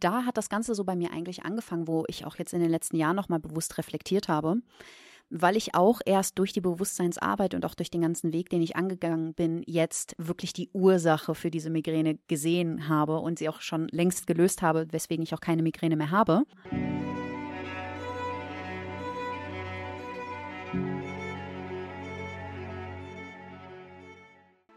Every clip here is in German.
da hat das Ganze so bei mir eigentlich angefangen, wo ich auch jetzt in den letzten Jahren nochmal bewusst reflektiert habe, weil ich auch erst durch die Bewusstseinsarbeit und auch durch den ganzen Weg, den ich angegangen bin, jetzt wirklich die Ursache für diese Migräne gesehen habe und sie auch schon längst gelöst habe, weswegen ich auch keine Migräne mehr habe.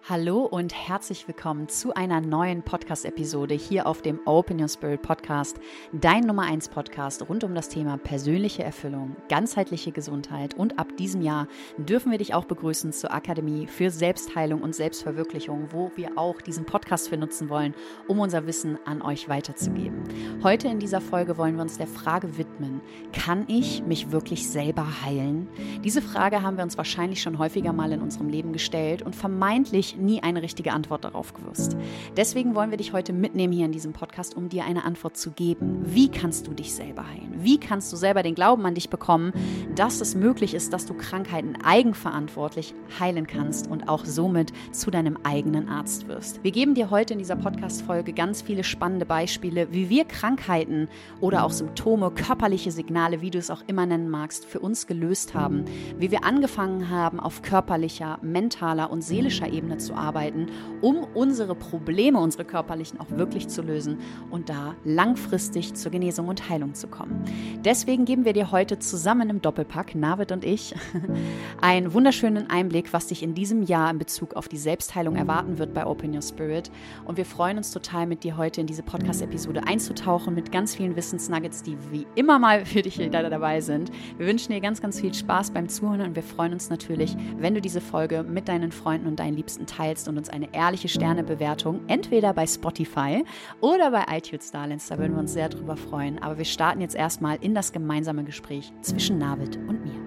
Hallo und herzlich willkommen zu einer neuen Podcast-Episode hier auf dem Open Your Spirit Podcast, dein Nummer 1 Podcast rund um das Thema persönliche Erfüllung, ganzheitliche Gesundheit und ab diesem Jahr dürfen wir dich auch begrüßen zur Akademie für Selbstheilung und Selbstverwirklichung, wo wir auch diesen Podcast für nutzen wollen, um unser Wissen an euch weiterzugeben. Heute in dieser Folge wollen wir uns der Frage widmen, kann ich mich wirklich selber heilen? Diese Frage haben wir uns wahrscheinlich schon häufiger mal in unserem Leben gestellt und vermeintlich nie eine richtige Antwort darauf gewusst. Deswegen wollen wir dich heute mitnehmen hier in diesem Podcast, um dir eine Antwort zu geben. Wie kannst du dich selber heilen? Wie kannst du selber den Glauben an dich bekommen, dass es möglich ist, dass du Krankheiten eigenverantwortlich heilen kannst und auch somit zu deinem eigenen Arzt wirst? Wir geben dir heute in dieser Podcast-Folge ganz viele spannende Beispiele, wie wir Krankheiten oder auch Symptome, körperliche Signale, wie du es auch immer nennen magst, für uns gelöst haben, wie wir angefangen haben, auf körperlicher, mentaler und seelischer Ebene zu arbeiten, um unsere Probleme, unsere körperlichen auch wirklich zu lösen und da langfristig zur Genesung und Heilung zu kommen. Deswegen geben wir dir heute zusammen im Doppelpack, Navid und ich, einen wunderschönen Einblick, was dich in diesem Jahr in Bezug auf die Selbstheilung erwarten wird bei Open Your Spirit. Und wir freuen uns total, mit dir heute in diese Podcast-Episode einzutauchen mit ganz vielen Wissensnuggets, die wie immer mal für dich leider dabei sind. Wir wünschen dir ganz, ganz viel Spaß beim Zuhören und wir freuen uns natürlich, wenn du diese Folge mit deinen Freunden und deinen Liebsten teilst und uns eine ehrliche Sternebewertung entweder bei Spotify oder bei iTunes da Da würden wir uns sehr drüber freuen. Aber wir starten jetzt erstmal in das gemeinsame Gespräch zwischen Navid und mir.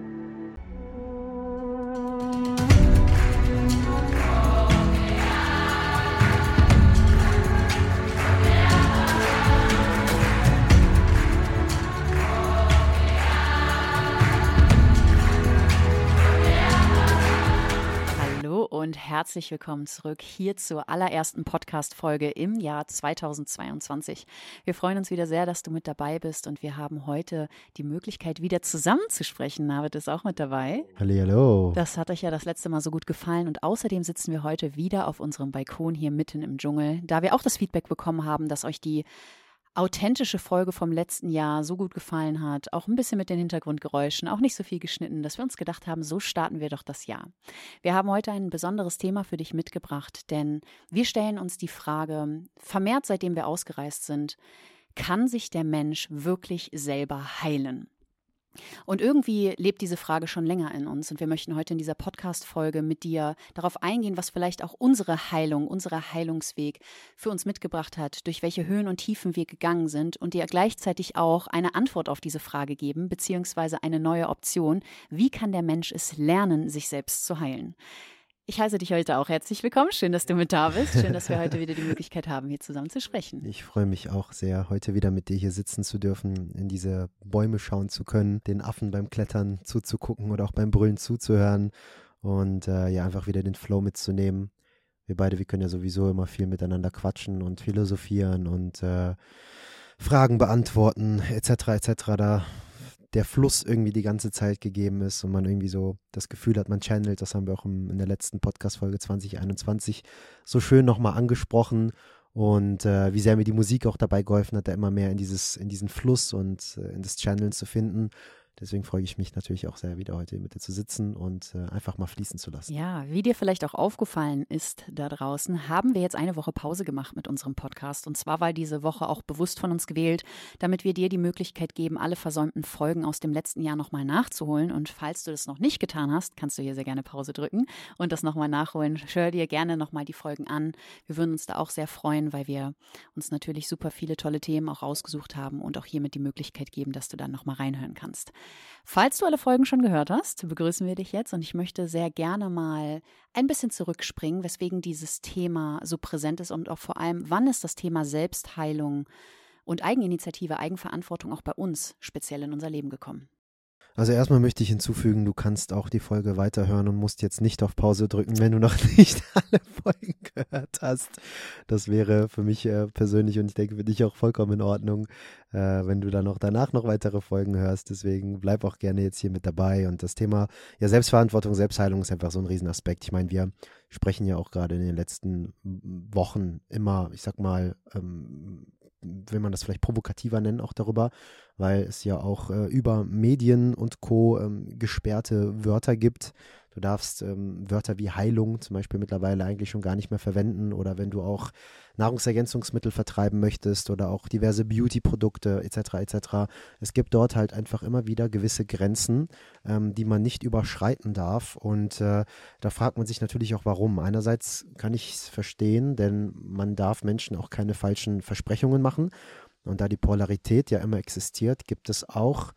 Und herzlich willkommen zurück hier zur allerersten Podcast-Folge im Jahr 2022. Wir freuen uns wieder sehr, dass du mit dabei bist und wir haben heute die Möglichkeit, wieder zusammen zu sprechen. Navid ist auch mit dabei. Hallo. Das hat euch ja das letzte Mal so gut gefallen und außerdem sitzen wir heute wieder auf unserem Balkon hier mitten im Dschungel, da wir auch das Feedback bekommen haben, dass euch die authentische Folge vom letzten Jahr so gut gefallen hat, auch ein bisschen mit den Hintergrundgeräuschen, auch nicht so viel geschnitten, dass wir uns gedacht haben, so starten wir doch das Jahr. Wir haben heute ein besonderes Thema für dich mitgebracht, denn wir stellen uns die Frage, vermehrt seitdem wir ausgereist sind, kann sich der Mensch wirklich selber heilen? Und irgendwie lebt diese Frage schon länger in uns und wir möchten heute in dieser Podcast-Folge mit dir darauf eingehen, was vielleicht auch unsere Heilung, unser Heilungsweg für uns mitgebracht hat, durch welche Höhen und Tiefen wir gegangen sind und dir gleichzeitig auch eine Antwort auf diese Frage geben, beziehungsweise eine neue Option. Wie kann der Mensch es lernen, sich selbst zu heilen? Ich heiße dich heute auch herzlich willkommen. Schön, dass du mit da bist. Schön, dass wir heute wieder die Möglichkeit haben, hier zusammen zu sprechen. Ich freue mich auch sehr, heute wieder mit dir hier sitzen zu dürfen, in diese Bäume schauen zu können, den Affen beim Klettern zuzugucken oder auch beim Brüllen zuzuhören und äh, ja, einfach wieder den Flow mitzunehmen. Wir beide, wir können ja sowieso immer viel miteinander quatschen und philosophieren und äh, Fragen beantworten, etc., etc. Da der Fluss irgendwie die ganze Zeit gegeben ist und man irgendwie so das Gefühl hat, man channelt. Das haben wir auch in der letzten Podcast-Folge 2021 so schön nochmal angesprochen. Und äh, wie sehr mir die Musik auch dabei geholfen hat, da immer mehr in dieses, in diesen Fluss und äh, in das Channeln zu finden. Deswegen freue ich mich natürlich auch sehr, wieder heute mit dir zu sitzen und äh, einfach mal fließen zu lassen. Ja, wie dir vielleicht auch aufgefallen ist da draußen, haben wir jetzt eine Woche Pause gemacht mit unserem Podcast. Und zwar war diese Woche auch bewusst von uns gewählt, damit wir dir die Möglichkeit geben, alle versäumten Folgen aus dem letzten Jahr nochmal nachzuholen. Und falls du das noch nicht getan hast, kannst du hier sehr gerne Pause drücken und das nochmal nachholen. Hör dir gerne nochmal die Folgen an. Wir würden uns da auch sehr freuen, weil wir uns natürlich super viele tolle Themen auch rausgesucht haben und auch hiermit die Möglichkeit geben, dass du dann nochmal reinhören kannst. Falls du alle Folgen schon gehört hast, begrüßen wir dich jetzt und ich möchte sehr gerne mal ein bisschen zurückspringen, weswegen dieses Thema so präsent ist und auch vor allem, wann ist das Thema Selbstheilung und Eigeninitiative, Eigenverantwortung auch bei uns speziell in unser Leben gekommen? Also erstmal möchte ich hinzufügen, du kannst auch die Folge weiterhören und musst jetzt nicht auf Pause drücken, wenn du noch nicht alle Folgen gehört hast. Das wäre für mich äh, persönlich und ich denke für dich auch vollkommen in Ordnung, äh, wenn du dann noch danach noch weitere Folgen hörst. Deswegen bleib auch gerne jetzt hier mit dabei. Und das Thema ja Selbstverantwortung, Selbstheilung ist einfach so ein Riesenaspekt. Ich meine, wir sprechen ja auch gerade in den letzten Wochen immer, ich sag mal, ähm, will man das vielleicht provokativer nennen, auch darüber, weil es ja auch äh, über Medien und Co. Ähm, gesperrte Wörter gibt. Du darfst ähm, Wörter wie Heilung zum Beispiel mittlerweile eigentlich schon gar nicht mehr verwenden oder wenn du auch Nahrungsergänzungsmittel vertreiben möchtest oder auch diverse Beauty-Produkte etc. etc. Es gibt dort halt einfach immer wieder gewisse Grenzen, ähm, die man nicht überschreiten darf und äh, da fragt man sich natürlich auch warum. Einerseits kann ich es verstehen, denn man darf Menschen auch keine falschen Versprechungen machen und da die Polarität ja immer existiert, gibt es auch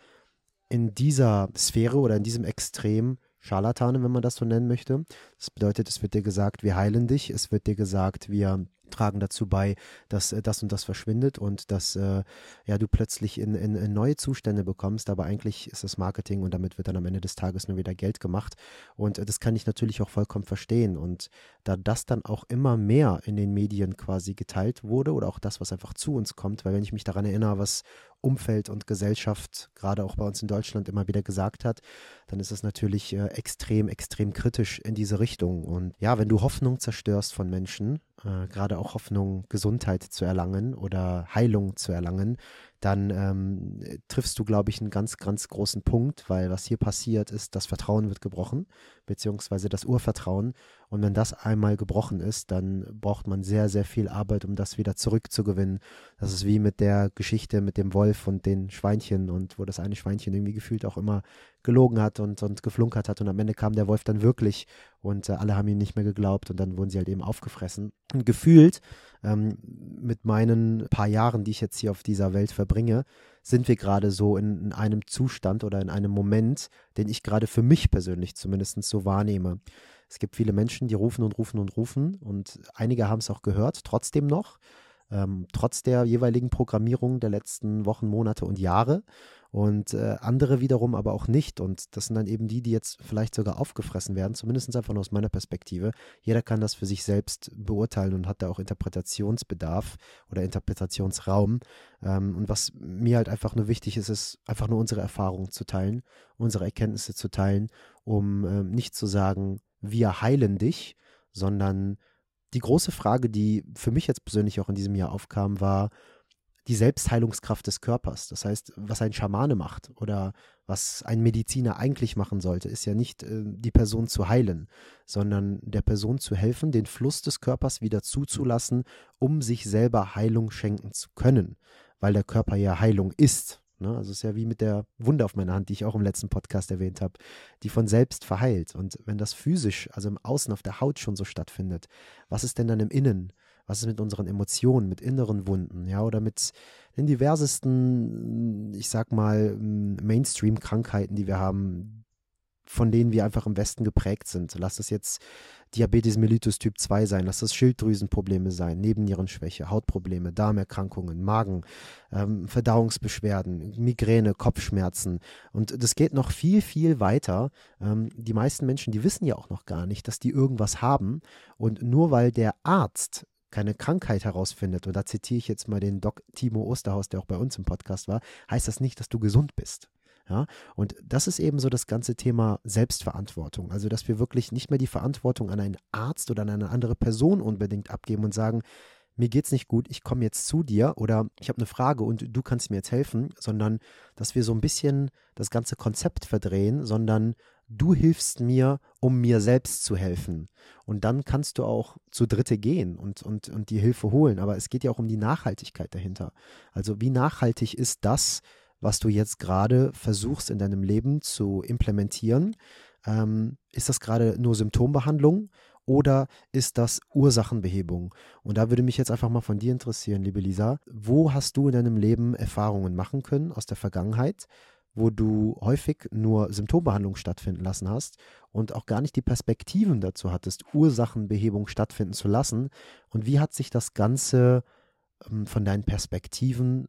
in dieser Sphäre oder in diesem Extrem Scharlatane, wenn man das so nennen möchte. Das bedeutet, es wird dir gesagt, wir heilen dich, es wird dir gesagt, wir tragen dazu bei, dass äh, das und das verschwindet und dass äh, ja du plötzlich in, in, in, neue Zustände bekommst, aber eigentlich ist es Marketing und damit wird dann am Ende des Tages nur wieder Geld gemacht. Und äh, das kann ich natürlich auch vollkommen verstehen. Und da das dann auch immer mehr in den Medien quasi geteilt wurde oder auch das, was einfach zu uns kommt, weil wenn ich mich daran erinnere, was Umfeld und Gesellschaft gerade auch bei uns in Deutschland immer wieder gesagt hat, dann ist es natürlich äh, extrem, extrem kritisch in diese Richtung. Und ja, wenn du Hoffnung zerstörst von Menschen, äh, gerade auch Hoffnung, Gesundheit zu erlangen oder Heilung zu erlangen, dann ähm, triffst du, glaube ich, einen ganz, ganz großen Punkt, weil was hier passiert ist, das Vertrauen wird gebrochen, beziehungsweise das Urvertrauen. Und wenn das einmal gebrochen ist, dann braucht man sehr, sehr viel Arbeit, um das wieder zurückzugewinnen. Das ist wie mit der Geschichte mit dem Wolf und den Schweinchen und wo das eine Schweinchen irgendwie gefühlt auch immer gelogen hat und, und geflunkert hat. Und am Ende kam der Wolf dann wirklich und äh, alle haben ihm nicht mehr geglaubt und dann wurden sie halt eben aufgefressen. Und gefühlt ähm, mit meinen paar Jahren, die ich jetzt hier auf dieser Welt verbringe, sind wir gerade so in, in, einem Zustand oder in einem Moment, den ich gerade für mich persönlich zumindest so wahrnehme. Es gibt viele Menschen, die rufen und rufen und rufen und einige haben es auch gehört, trotzdem noch, ähm, trotz der jeweiligen Programmierung der letzten Wochen, Monate und Jahre und äh, andere wiederum aber auch nicht. Und das sind dann eben die, die jetzt vielleicht sogar aufgefressen werden, zumindest einfach nur aus meiner Perspektive. Jeder kann das für sich selbst beurteilen und hat da auch Interpretationsbedarf oder Interpretationsraum. Ähm, und was mir halt einfach nur wichtig ist, ist einfach nur unsere Erfahrungen zu teilen, unsere Erkenntnisse zu teilen, um ähm, nicht zu sagen, wir heilen dich, sondern die große Frage, die für mich jetzt persönlich auch in diesem Jahr aufkam, war, die Selbstheilungskraft des Körpers. Das heißt, was ein Schamane macht oder was ein Mediziner eigentlich machen sollte, ist ja nicht äh, die Person zu heilen, sondern der Person zu helfen, den Fluss des Körpers wieder zuzulassen, um sich selber Heilung schenken zu können, weil der Körper ja Heilung ist. Ne? Also es ist ja wie mit der Wunde auf meiner Hand, die ich auch im letzten Podcast erwähnt habe, die von selbst verheilt. Und wenn das physisch, also im Außen auf der Haut schon so stattfindet, was ist denn dann im Innen? Was ist mit unseren Emotionen, mit inneren Wunden, ja, oder mit den diversesten, ich sag mal, Mainstream-Krankheiten, die wir haben, von denen wir einfach im Westen geprägt sind. Lass das jetzt Diabetes mellitus Typ 2 sein, lass das Schilddrüsenprobleme sein, Nebennierenschwäche, Hautprobleme, Darmerkrankungen, Magen, ähm, Verdauungsbeschwerden, Migräne, Kopfschmerzen. Und das geht noch viel, viel weiter. Ähm, die meisten Menschen, die wissen ja auch noch gar nicht, dass die irgendwas haben. Und nur weil der Arzt keine Krankheit herausfindet, und da zitiere ich jetzt mal den Doc Timo Osterhaus, der auch bei uns im Podcast war, heißt das nicht, dass du gesund bist. Ja, und das ist eben so das ganze Thema Selbstverantwortung. Also, dass wir wirklich nicht mehr die Verantwortung an einen Arzt oder an eine andere Person unbedingt abgeben und sagen, mir geht's nicht gut, ich komme jetzt zu dir oder ich habe eine Frage und du kannst mir jetzt helfen, sondern dass wir so ein bisschen das ganze Konzept verdrehen, sondern du hilfst mir, um mir selbst zu helfen. Und dann kannst du auch zu Dritte gehen und, und, und die Hilfe holen. Aber es geht ja auch um die Nachhaltigkeit dahinter. Also wie nachhaltig ist das, was du jetzt gerade versuchst in deinem Leben zu implementieren? Ähm, ist das gerade nur Symptombehandlung oder ist das Ursachenbehebung? Und da würde mich jetzt einfach mal von dir interessieren, liebe Lisa, wo hast du in deinem Leben Erfahrungen machen können aus der Vergangenheit? wo du häufig nur Symptombehandlung stattfinden lassen hast und auch gar nicht die Perspektiven dazu hattest, Ursachenbehebung stattfinden zu lassen. Und wie hat sich das Ganze ähm, von deinen Perspektiven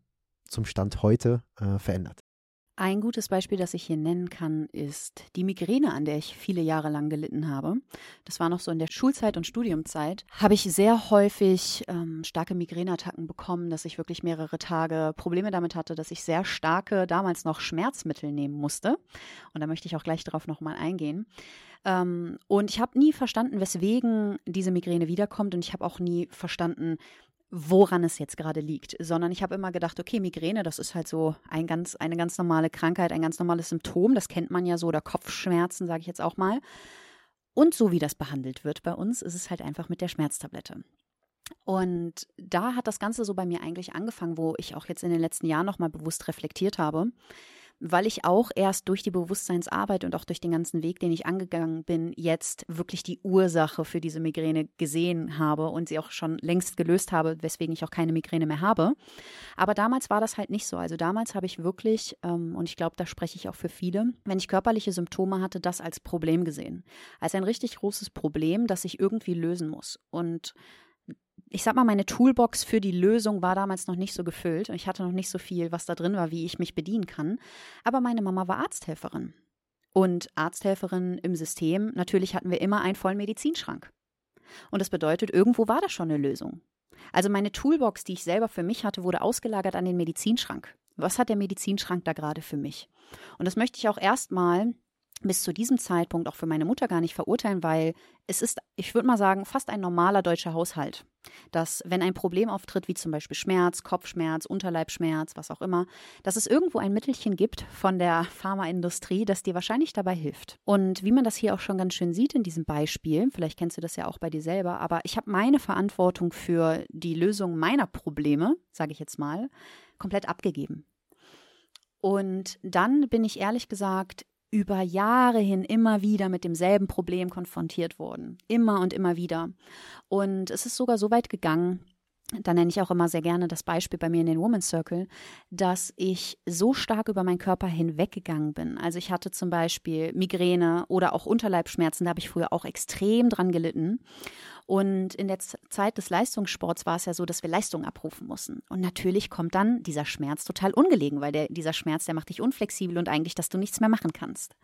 zum Stand heute äh, verändert? Ein gutes Beispiel, das ich hier nennen kann, ist die Migräne, an der ich viele Jahre lang gelitten habe. Das war noch so in der Schulzeit und Studiumzeit. Habe ich sehr häufig ähm, starke Migräneattacken bekommen, dass ich wirklich mehrere Tage Probleme damit hatte, dass ich sehr starke, damals noch Schmerzmittel nehmen musste. Und da möchte ich auch gleich darauf nochmal eingehen. Ähm, und ich habe nie verstanden, weswegen diese Migräne wiederkommt. Und ich habe auch nie verstanden, woran es jetzt gerade liegt, sondern ich habe immer gedacht, okay, Migräne, das ist halt so ein ganz, eine ganz normale Krankheit, ein ganz normales Symptom, das kennt man ja so, oder Kopfschmerzen, sage ich jetzt auch mal. Und so wie das behandelt wird bei uns, ist es halt einfach mit der Schmerztablette. Und da hat das Ganze so bei mir eigentlich angefangen, wo ich auch jetzt in den letzten Jahren nochmal bewusst reflektiert habe weil ich auch erst durch die Bewusstseinsarbeit und auch durch den ganzen Weg, den ich angegangen bin, jetzt wirklich die Ursache für diese Migräne gesehen habe und sie auch schon längst gelöst habe, weswegen ich auch keine Migräne mehr habe. Aber damals war das halt nicht so. Also damals habe ich wirklich, ähm, und ich glaube, da spreche ich auch für viele, wenn ich körperliche Symptome hatte, das als Problem gesehen. Als ein richtig großes Problem, das ich irgendwie lösen muss. Und ich sag mal, meine Toolbox für die Lösung war damals noch nicht so gefüllt und ich hatte noch nicht so viel, was da drin war, wie ich mich bedienen kann. Aber meine Mama war Arzthelferin. Und Arzthelferin im System, natürlich hatten wir immer einen vollen Medizinschrank. Und das bedeutet, irgendwo war da schon eine Lösung. Also meine Toolbox, die ich selber für mich hatte, wurde ausgelagert an den Medizinschrank. Was hat der Medizinschrank da gerade für mich? Und das möchte ich auch erstmal bis zu diesem Zeitpunkt auch für meine Mutter gar nicht verurteilen, weil es ist, ich würde mal sagen, fast ein normaler deutscher Haushalt. Dass, wenn ein Problem auftritt, wie zum Beispiel Schmerz, Kopfschmerz, Unterleibschmerz, was auch immer, dass es irgendwo ein Mittelchen gibt von der Pharmaindustrie, das dir wahrscheinlich dabei hilft. Und wie man das hier auch schon ganz schön sieht in diesem Beispiel, vielleicht kennst du das ja auch bei dir selber, aber ich habe meine Verantwortung für die Lösung meiner Probleme, sage ich jetzt mal, komplett abgegeben. Und dann bin ich ehrlich gesagt über Jahre hin immer wieder mit demselben Problem konfrontiert wurden. Immer und immer wieder. Und es ist sogar so weit gegangen, da nenne ich auch immer sehr gerne das Beispiel bei mir in den Women's Circle, dass ich so stark über meinen Körper hinweggegangen bin. Also ich hatte zum Beispiel Migräne oder auch Unterleibschmerzen, da habe ich früher auch extrem dran gelitten. Und in der Zeit des Leistungssports war es ja so, dass wir Leistung abrufen mussten. Und natürlich kommt dann dieser Schmerz total ungelegen, weil der, dieser Schmerz, der macht dich unflexibel und eigentlich, dass du nichts mehr machen kannst.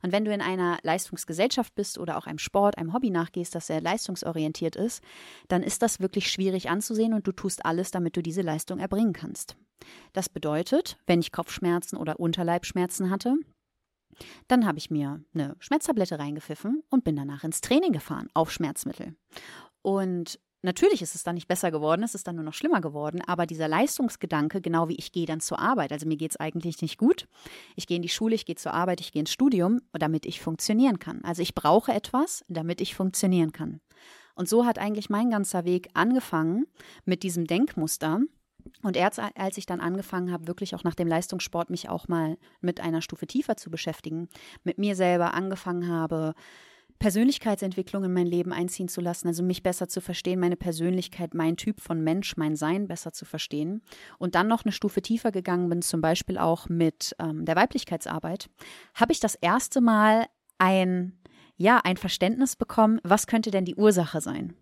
Und wenn du in einer Leistungsgesellschaft bist oder auch einem Sport, einem Hobby nachgehst, das sehr leistungsorientiert ist, dann ist das wirklich schwierig anzusehen und du tust alles, damit du diese Leistung erbringen kannst. Das bedeutet, wenn ich Kopfschmerzen oder Unterleibschmerzen hatte, dann habe ich mir eine Schmerztablette reingepfiffen und bin danach ins Training gefahren auf Schmerzmittel. Und Natürlich ist es dann nicht besser geworden, es ist dann nur noch schlimmer geworden, aber dieser Leistungsgedanke, genau wie ich gehe dann zur Arbeit, also mir geht es eigentlich nicht gut. Ich gehe in die Schule, ich gehe zur Arbeit, ich gehe ins Studium, damit ich funktionieren kann. Also ich brauche etwas, damit ich funktionieren kann. Und so hat eigentlich mein ganzer Weg angefangen mit diesem Denkmuster, und erst als ich dann angefangen habe, wirklich auch nach dem Leistungssport mich auch mal mit einer Stufe tiefer zu beschäftigen, mit mir selber angefangen habe, Persönlichkeitsentwicklung in mein Leben einziehen zu lassen, also mich besser zu verstehen, meine Persönlichkeit, mein Typ von Mensch, mein Sein besser zu verstehen und dann noch eine Stufe tiefer gegangen bin, zum Beispiel auch mit ähm, der Weiblichkeitsarbeit, habe ich das erste Mal ein, ja, ein Verständnis bekommen, was könnte denn die Ursache sein?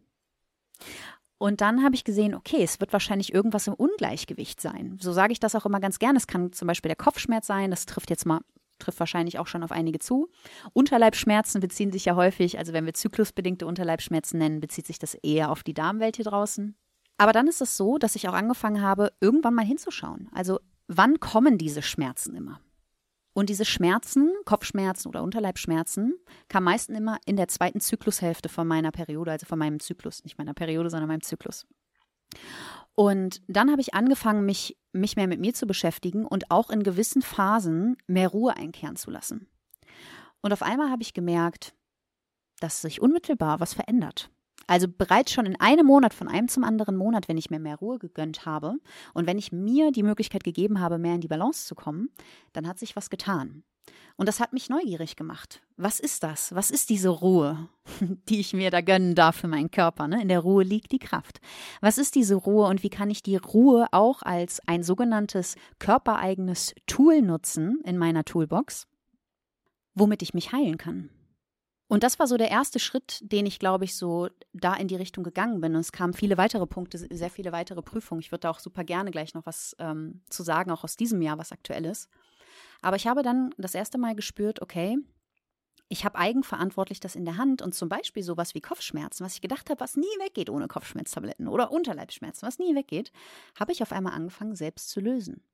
Und dann habe ich gesehen, okay, es wird wahrscheinlich irgendwas im Ungleichgewicht sein. So sage ich das auch immer ganz gerne. Es kann zum Beispiel der Kopfschmerz sein, das trifft jetzt mal, trifft wahrscheinlich auch schon auf einige zu. Unterleibschmerzen beziehen sich ja häufig, also wenn wir zyklusbedingte Unterleibschmerzen nennen, bezieht sich das eher auf die Darmwelt hier draußen. Aber dann ist es so, dass ich auch angefangen habe, irgendwann mal hinzuschauen. Also wann kommen diese Schmerzen immer? Und diese Schmerzen, Kopfschmerzen oder Unterleibschmerzen, kamen meistens immer in der zweiten Zyklushälfte von meiner Periode, also von meinem Zyklus, nicht meiner Periode, sondern meinem Zyklus. Und dann habe ich angefangen, mich, mich mehr mit mir zu beschäftigen und auch in gewissen Phasen mehr Ruhe einkehren zu lassen. Und auf einmal habe ich gemerkt, dass sich unmittelbar was verändert. Also bereits schon in einem Monat, von einem zum anderen Monat, wenn ich mir mehr Ruhe gegönnt habe und wenn ich mir die Möglichkeit gegeben habe, mehr in die Balance zu kommen, dann hat sich was getan. Und das hat mich neugierig gemacht. Was ist das? Was ist diese Ruhe, die ich mir da gönnen darf für meinen Körper? Ne? In der Ruhe liegt die Kraft. Was ist diese Ruhe und wie kann ich die Ruhe auch als ein sogenanntes körpereigenes Tool nutzen in meiner Toolbox, womit ich mich heilen kann? Und das war so der erste Schritt, den ich, glaube ich, so da in die Richtung gegangen bin. Und es kamen viele weitere Punkte, sehr viele weitere Prüfungen. Ich würde da auch super gerne gleich noch was ähm, zu sagen, auch aus diesem Jahr, was aktuell ist. Aber ich habe dann das erste Mal gespürt, okay, ich habe eigenverantwortlich das in der Hand und zum Beispiel sowas wie Kopfschmerzen, was ich gedacht habe, was nie weggeht ohne Kopfschmerztabletten oder Unterleibsschmerzen, was nie weggeht, habe ich auf einmal angefangen selbst zu lösen.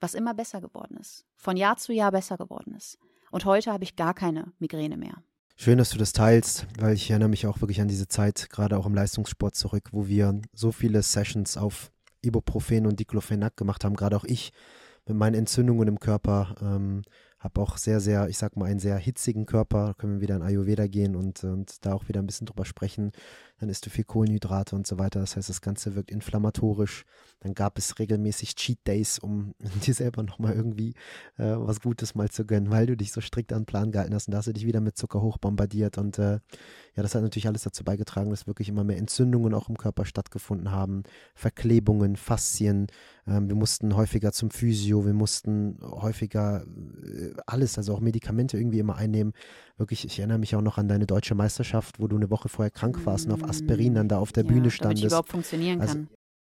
Was immer besser geworden ist. Von Jahr zu Jahr besser geworden ist. Und heute habe ich gar keine Migräne mehr. Schön, dass du das teilst, weil ich erinnere mich auch wirklich an diese Zeit, gerade auch im Leistungssport zurück, wo wir so viele Sessions auf Ibuprofen und Diclofenac gemacht haben, gerade auch ich mit meinen Entzündungen im Körper. Ähm, habe auch sehr, sehr, ich sag mal, einen sehr hitzigen Körper. Da können wir wieder in Ayurveda gehen und, und da auch wieder ein bisschen drüber sprechen. Dann isst du viel Kohlenhydrate und so weiter. Das heißt, das Ganze wirkt inflammatorisch. Dann gab es regelmäßig Cheat Days, um dir selber nochmal irgendwie äh, was Gutes mal zu gönnen, weil du dich so strikt an Plan gehalten hast. Und da hast du dich wieder mit Zucker hoch bombardiert. Und äh, ja, das hat natürlich alles dazu beigetragen, dass wirklich immer mehr Entzündungen auch im Körper stattgefunden haben. Verklebungen, Faszien. Ähm, wir mussten häufiger zum Physio, wir mussten häufiger äh, alles, also auch Medikamente irgendwie immer einnehmen. Wirklich, ich erinnere mich auch noch an deine deutsche Meisterschaft, wo du eine Woche vorher krank warst und auf Aspirin dann da auf der ja, Bühne standest. Damit überhaupt funktionieren also, kann.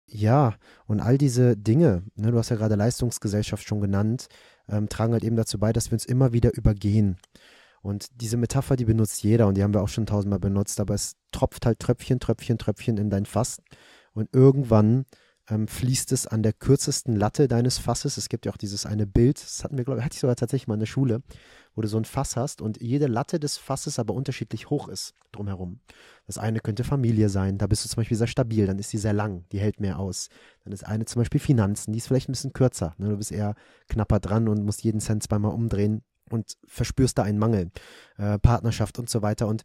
Ja, und all diese Dinge, ne, du hast ja gerade Leistungsgesellschaft schon genannt, ähm, tragen halt eben dazu bei, dass wir uns immer wieder übergehen. Und diese Metapher, die benutzt jeder und die haben wir auch schon tausendmal benutzt, aber es tropft halt Tröpfchen, Tröpfchen, Tröpfchen in dein Fass und irgendwann ähm, fließt es an der kürzesten Latte deines Fasses. Es gibt ja auch dieses eine Bild, das hatten wir, glaube ich, hatte ich sogar tatsächlich mal in der Schule, wo du so ein Fass hast und jede Latte des Fasses aber unterschiedlich hoch ist drumherum. Das eine könnte Familie sein, da bist du zum Beispiel sehr stabil, dann ist die sehr lang, die hält mehr aus. Dann ist eine zum Beispiel Finanzen, die ist vielleicht ein bisschen kürzer. Ne? Du bist eher knapper dran und musst jeden Cent zweimal umdrehen und verspürst da einen Mangel. Äh, Partnerschaft und so weiter. Und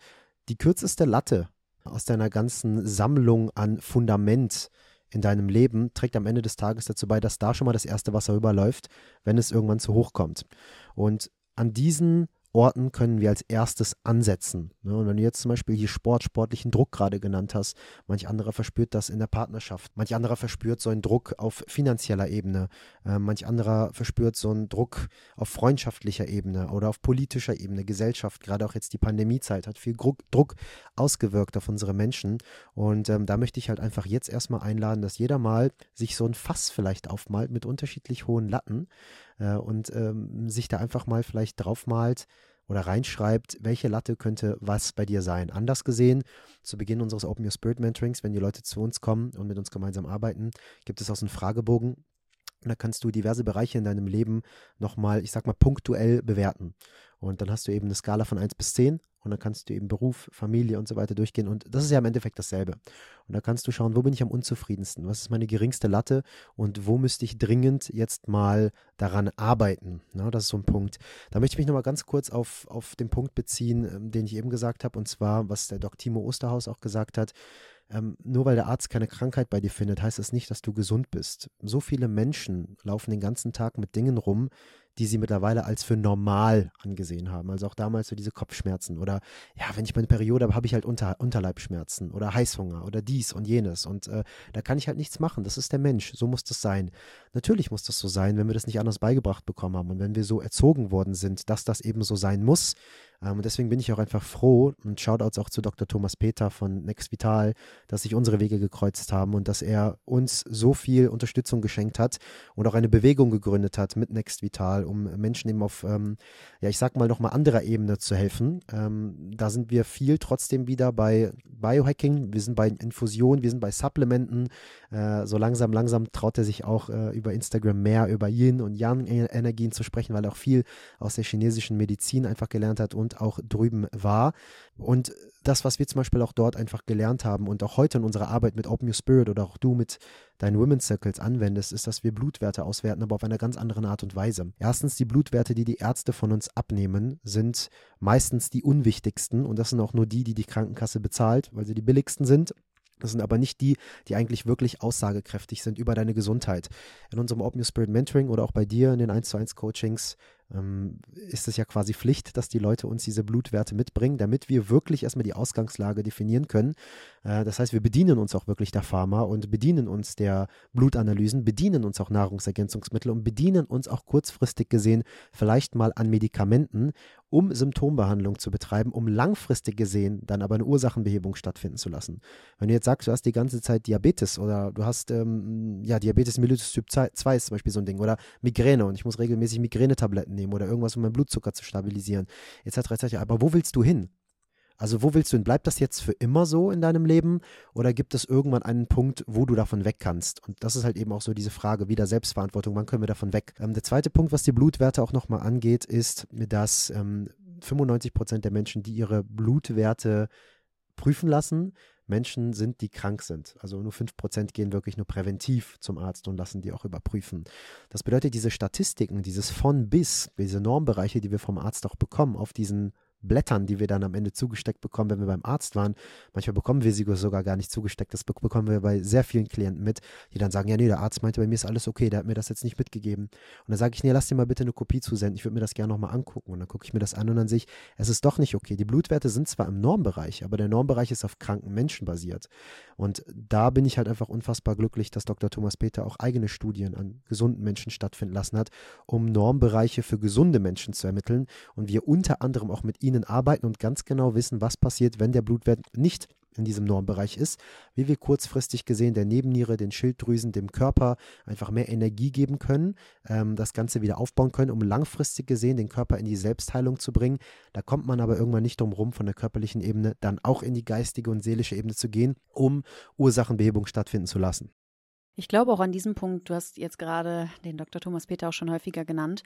die kürzeste Latte aus deiner ganzen Sammlung an Fundament, in deinem Leben trägt am Ende des Tages dazu bei, dass da schon mal das erste Wasser überläuft, wenn es irgendwann zu hoch kommt. Und an diesen Orten können wir als erstes ansetzen. Ne? Und wenn du jetzt zum Beispiel hier Sport, sportlichen Druck gerade genannt hast, manch anderer verspürt das in der Partnerschaft, manch anderer verspürt so einen Druck auf finanzieller Ebene, äh, manch anderer verspürt so einen Druck auf freundschaftlicher Ebene oder auf politischer Ebene, Gesellschaft, gerade auch jetzt die Pandemiezeit hat viel Druck, Druck ausgewirkt auf unsere Menschen. Und ähm, da möchte ich halt einfach jetzt erstmal einladen, dass jeder mal sich so ein Fass vielleicht aufmalt mit unterschiedlich hohen Latten äh, und ähm, sich da einfach mal vielleicht draufmalt oder reinschreibt, welche Latte könnte was bei dir sein. Anders gesehen, zu Beginn unseres Open Your Spirit Mentorings, wenn die Leute zu uns kommen und mit uns gemeinsam arbeiten, gibt es auch so einen Fragebogen. Und da kannst du diverse Bereiche in deinem Leben nochmal, ich sag mal, punktuell bewerten. Und dann hast du eben eine Skala von 1 bis 10 und dann kannst du eben Beruf, Familie und so weiter durchgehen. Und das ist ja im Endeffekt dasselbe. Und da kannst du schauen, wo bin ich am unzufriedensten? Was ist meine geringste Latte? Und wo müsste ich dringend jetzt mal daran arbeiten? Na, das ist so ein Punkt. Da möchte ich mich nochmal ganz kurz auf, auf den Punkt beziehen, ähm, den ich eben gesagt habe. Und zwar, was der Doc Timo Osterhaus auch gesagt hat. Ähm, nur weil der Arzt keine Krankheit bei dir findet, heißt das nicht, dass du gesund bist. So viele Menschen laufen den ganzen Tag mit Dingen rum, die sie mittlerweile als für normal angesehen haben. Also auch damals so diese Kopfschmerzen oder ja, wenn ich meine Periode habe, habe ich halt Unter Unterleibschmerzen oder Heißhunger oder dies und jenes und äh, da kann ich halt nichts machen. Das ist der Mensch, so muss das sein. Natürlich muss das so sein, wenn wir das nicht anders beigebracht bekommen haben und wenn wir so erzogen worden sind, dass das eben so sein muss, und deswegen bin ich auch einfach froh und Shoutouts auch zu Dr. Thomas Peter von Next Vital, dass sich unsere Wege gekreuzt haben und dass er uns so viel Unterstützung geschenkt hat und auch eine Bewegung gegründet hat mit Next Vital, um Menschen eben auf, ähm, ja, ich sag mal nochmal anderer Ebene zu helfen. Ähm, da sind wir viel trotzdem wieder bei Biohacking, wir sind bei Infusion, wir sind bei Supplementen. Äh, so langsam, langsam traut er sich auch äh, über Instagram mehr über Yin und Yang-Energien zu sprechen, weil er auch viel aus der chinesischen Medizin einfach gelernt hat und auch drüben war. Und das, was wir zum Beispiel auch dort einfach gelernt haben und auch heute in unserer Arbeit mit Open Your Spirit oder auch du mit deinen Women's Circles anwendest, ist, dass wir Blutwerte auswerten, aber auf einer ganz anderen Art und Weise. Erstens, die Blutwerte, die die Ärzte von uns abnehmen, sind meistens die unwichtigsten und das sind auch nur die, die die Krankenkasse bezahlt, weil sie die billigsten sind. Das sind aber nicht die, die eigentlich wirklich aussagekräftig sind über deine Gesundheit. In unserem Open Your Spirit Mentoring oder auch bei dir in den 1 zu 1 Coachings ist es ja quasi Pflicht, dass die Leute uns diese Blutwerte mitbringen, damit wir wirklich erstmal die Ausgangslage definieren können. Äh, das heißt, wir bedienen uns auch wirklich der Pharma und bedienen uns der Blutanalysen, bedienen uns auch Nahrungsergänzungsmittel und bedienen uns auch kurzfristig gesehen vielleicht mal an Medikamenten, um Symptombehandlung zu betreiben, um langfristig gesehen dann aber eine Ursachenbehebung stattfinden zu lassen. Wenn du jetzt sagst, du hast die ganze Zeit Diabetes oder du hast ähm, ja Diabetes mellitus Typ 2 ist zum Beispiel so ein Ding oder Migräne und ich muss regelmäßig Migränetabletten nehmen oder irgendwas, um meinen Blutzucker zu stabilisieren, etc. etc. Aber wo willst du hin? Also wo willst du hin? Bleibt das jetzt für immer so in deinem Leben oder gibt es irgendwann einen Punkt, wo du davon weg kannst? Und das ist halt eben auch so diese Frage wieder Selbstverantwortung. Wann können wir davon weg? Ähm, der zweite Punkt, was die Blutwerte auch nochmal angeht, ist, dass ähm, 95 Prozent der Menschen, die ihre Blutwerte prüfen lassen, Menschen sind, die krank sind. Also nur 5% gehen wirklich nur präventiv zum Arzt und lassen die auch überprüfen. Das bedeutet, diese Statistiken, dieses von bis, diese Normbereiche, die wir vom Arzt auch bekommen, auf diesen Blättern, die wir dann am Ende zugesteckt bekommen, wenn wir beim Arzt waren. Manchmal bekommen wir sie sogar gar nicht zugesteckt. Das bekommen wir bei sehr vielen Klienten mit, die dann sagen, ja, nee, der Arzt meinte, bei mir ist alles okay, der hat mir das jetzt nicht mitgegeben. Und dann sage ich, nee, lass dir mal bitte eine Kopie zusenden, ich würde mir das gerne nochmal angucken. Und dann gucke ich mir das an und dann sehe ich, es ist doch nicht okay. Die Blutwerte sind zwar im Normbereich, aber der Normbereich ist auf kranken Menschen basiert. Und da bin ich halt einfach unfassbar glücklich, dass Dr. Thomas Peter auch eigene Studien an gesunden Menschen stattfinden lassen hat, um Normbereiche für gesunde Menschen zu ermitteln und wir unter anderem auch mit ihnen arbeiten und ganz genau wissen, was passiert, wenn der Blutwert nicht in diesem Normbereich ist, wie wir kurzfristig gesehen der Nebenniere, den Schilddrüsen, dem Körper einfach mehr Energie geben können, ähm, das Ganze wieder aufbauen können, um langfristig gesehen den Körper in die Selbstheilung zu bringen. Da kommt man aber irgendwann nicht drum rum, von der körperlichen Ebene dann auch in die geistige und seelische Ebene zu gehen, um Ursachenbehebung stattfinden zu lassen. Ich glaube auch an diesem Punkt, du hast jetzt gerade den Dr. Thomas Peter auch schon häufiger genannt,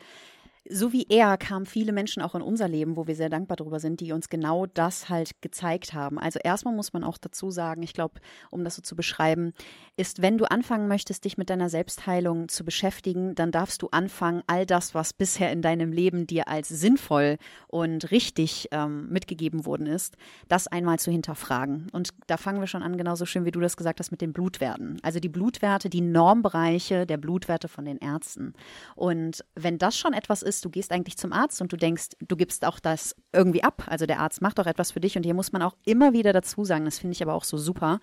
so wie er kamen viele Menschen auch in unser Leben, wo wir sehr dankbar darüber sind, die uns genau das halt gezeigt haben. Also erstmal muss man auch dazu sagen, ich glaube, um das so zu beschreiben, ist, wenn du anfangen möchtest, dich mit deiner Selbstheilung zu beschäftigen, dann darfst du anfangen, all das, was bisher in deinem Leben dir als sinnvoll und richtig ähm, mitgegeben worden ist, das einmal zu hinterfragen. Und da fangen wir schon an, genauso schön wie du das gesagt hast, mit den Blutwerten. Also die Blutwerte, die Normbereiche der Blutwerte von den Ärzten. Und wenn das schon etwas ist, ist, du gehst eigentlich zum Arzt und du denkst, du gibst auch das irgendwie ab. Also der Arzt macht auch etwas für dich und hier muss man auch immer wieder dazu sagen, das finde ich aber auch so super.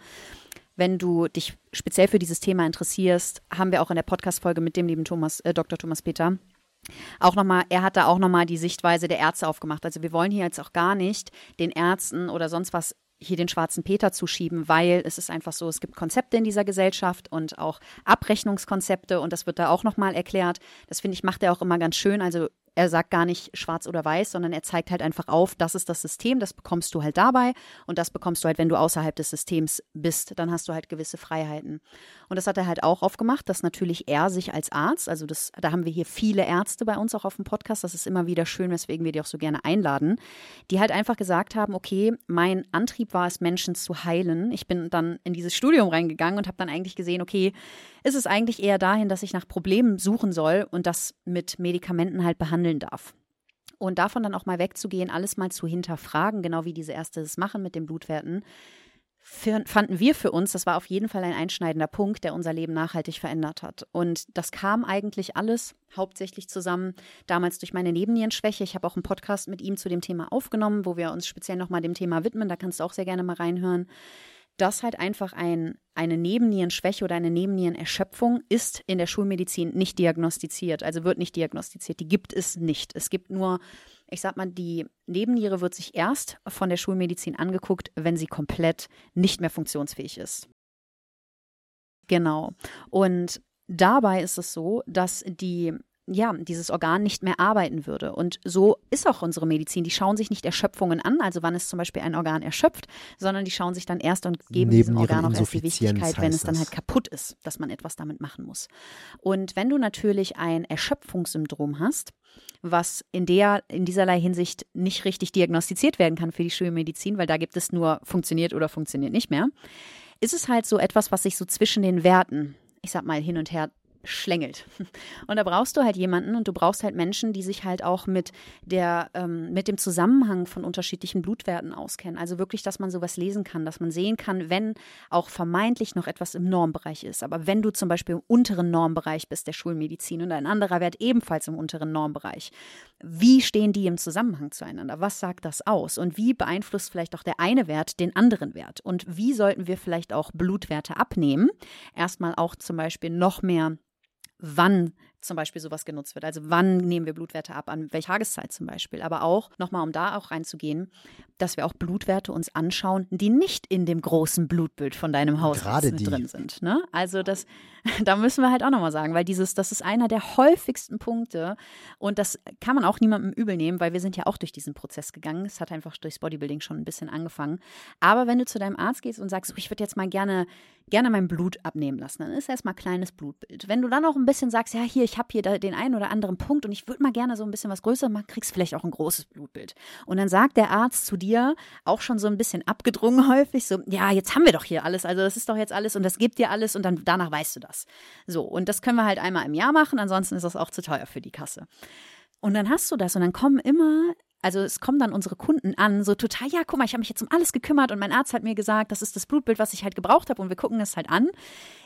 Wenn du dich speziell für dieses Thema interessierst, haben wir auch in der Podcast-Folge mit dem lieben Thomas, äh, Dr. Thomas Peter, auch nochmal, er hat da auch nochmal die Sichtweise der Ärzte aufgemacht. Also wir wollen hier jetzt auch gar nicht den Ärzten oder sonst was hier den schwarzen Peter zuschieben, weil es ist einfach so, es gibt Konzepte in dieser Gesellschaft und auch Abrechnungskonzepte und das wird da auch nochmal erklärt. Das finde ich, macht er auch immer ganz schön. Also er sagt gar nicht schwarz oder weiß, sondern er zeigt halt einfach auf, das ist das System, das bekommst du halt dabei und das bekommst du halt, wenn du außerhalb des Systems bist, dann hast du halt gewisse Freiheiten. Und das hat er halt auch aufgemacht, dass natürlich er sich als Arzt, also das, da haben wir hier viele Ärzte bei uns auch auf dem Podcast, das ist immer wieder schön, weswegen wir die auch so gerne einladen, die halt einfach gesagt haben, okay, mein Antrieb war es, Menschen zu heilen. Ich bin dann in dieses Studium reingegangen und habe dann eigentlich gesehen, okay, ist es eigentlich eher dahin, dass ich nach Problemen suchen soll und das mit Medikamenten halt behandeln darf. Und davon dann auch mal wegzugehen, alles mal zu hinterfragen, genau wie diese Ärzte es machen mit den Blutwerten, fanden wir für uns, das war auf jeden Fall ein einschneidender Punkt, der unser Leben nachhaltig verändert hat. Und das kam eigentlich alles hauptsächlich zusammen damals durch meine Nebennierenschwäche. Ich habe auch einen Podcast mit ihm zu dem Thema aufgenommen, wo wir uns speziell nochmal dem Thema widmen. Da kannst du auch sehr gerne mal reinhören dass halt einfach ein, eine Nebennierenschwäche oder eine Nebennierenerschöpfung ist in der Schulmedizin nicht diagnostiziert, also wird nicht diagnostiziert. Die gibt es nicht. Es gibt nur, ich sag mal, die Nebenniere wird sich erst von der Schulmedizin angeguckt, wenn sie komplett nicht mehr funktionsfähig ist. Genau. Und dabei ist es so, dass die ja, dieses Organ nicht mehr arbeiten würde. Und so ist auch unsere Medizin. Die schauen sich nicht Erschöpfungen an, also wann ist zum Beispiel ein Organ erschöpft, sondern die schauen sich dann erst und geben Neben diesem Organ auch erst die Wichtigkeit, wenn es dann halt kaputt ist, dass man etwas damit machen muss. Und wenn du natürlich ein Erschöpfungssyndrom hast, was in der, in dieserlei Hinsicht nicht richtig diagnostiziert werden kann für die Schulmedizin, weil da gibt es nur funktioniert oder funktioniert nicht mehr, ist es halt so etwas, was sich so zwischen den Werten, ich sag mal, hin und her schlängelt. Und da brauchst du halt jemanden und du brauchst halt Menschen, die sich halt auch mit der, ähm, mit dem Zusammenhang von unterschiedlichen Blutwerten auskennen. Also wirklich, dass man sowas lesen kann, dass man sehen kann, wenn auch vermeintlich noch etwas im Normbereich ist. Aber wenn du zum Beispiel im unteren Normbereich bist der Schulmedizin und ein anderer Wert ebenfalls im unteren Normbereich, wie stehen die im Zusammenhang zueinander? Was sagt das aus? Und wie beeinflusst vielleicht auch der eine Wert den anderen Wert? Und wie sollten wir vielleicht auch Blutwerte abnehmen? Erstmal auch zum Beispiel noch mehr wann zum Beispiel sowas genutzt wird. Also wann nehmen wir Blutwerte ab, an welcher Tageszeit zum Beispiel. Aber auch, nochmal um da auch reinzugehen, dass wir auch Blutwerte uns anschauen, die nicht in dem großen Blutbild von deinem Haus drin sind. Ne? Also das, da müssen wir halt auch nochmal sagen, weil dieses, das ist einer der häufigsten Punkte und das kann man auch niemandem übel nehmen, weil wir sind ja auch durch diesen Prozess gegangen. Es hat einfach durchs Bodybuilding schon ein bisschen angefangen. Aber wenn du zu deinem Arzt gehst und sagst, oh, ich würde jetzt mal gerne, gerne mein Blut abnehmen lassen, dann ist erstmal kleines Blutbild. Wenn du dann auch ein bisschen sagst, ja, hier, ich habe hier den einen oder anderen Punkt und ich würde mal gerne so ein bisschen was Größeres machen, kriegst vielleicht auch ein großes Blutbild. Und dann sagt der Arzt zu dir, auch schon so ein bisschen abgedrungen häufig, so, ja, jetzt haben wir doch hier alles, also das ist doch jetzt alles und das gibt dir alles und dann danach weißt du das. So, und das können wir halt einmal im Jahr machen, ansonsten ist das auch zu teuer für die Kasse. Und dann hast du das und dann kommen immer also es kommen dann unsere Kunden an, so total, ja, guck mal, ich habe mich jetzt um alles gekümmert und mein Arzt hat mir gesagt, das ist das Blutbild, was ich halt gebraucht habe und wir gucken es halt an.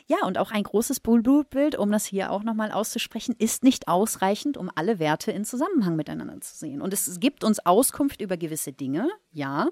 Ja, und auch ein großes Blutbild, um das hier auch nochmal auszusprechen, ist nicht ausreichend, um alle Werte in Zusammenhang miteinander zu sehen. Und es gibt uns Auskunft über gewisse Dinge, ja,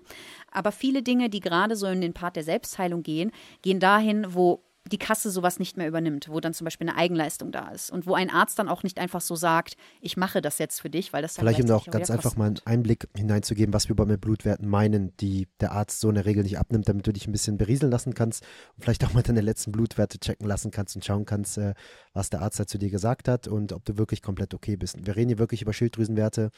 aber viele Dinge, die gerade so in den Part der Selbstheilung gehen, gehen dahin, wo die Kasse sowas nicht mehr übernimmt, wo dann zum Beispiel eine Eigenleistung da ist und wo ein Arzt dann auch nicht einfach so sagt, ich mache das jetzt für dich, weil das dann Vielleicht um auch ganz einfach mal einen Einblick hineinzugeben, was wir bei Blutwerten meinen, die der Arzt so in der Regel nicht abnimmt, damit du dich ein bisschen berieseln lassen kannst und vielleicht auch mal deine letzten Blutwerte checken lassen kannst und schauen kannst, äh, was der Arzt dazu dir gesagt hat und ob du wirklich komplett okay bist. Wir reden hier wirklich über Schilddrüsenwerte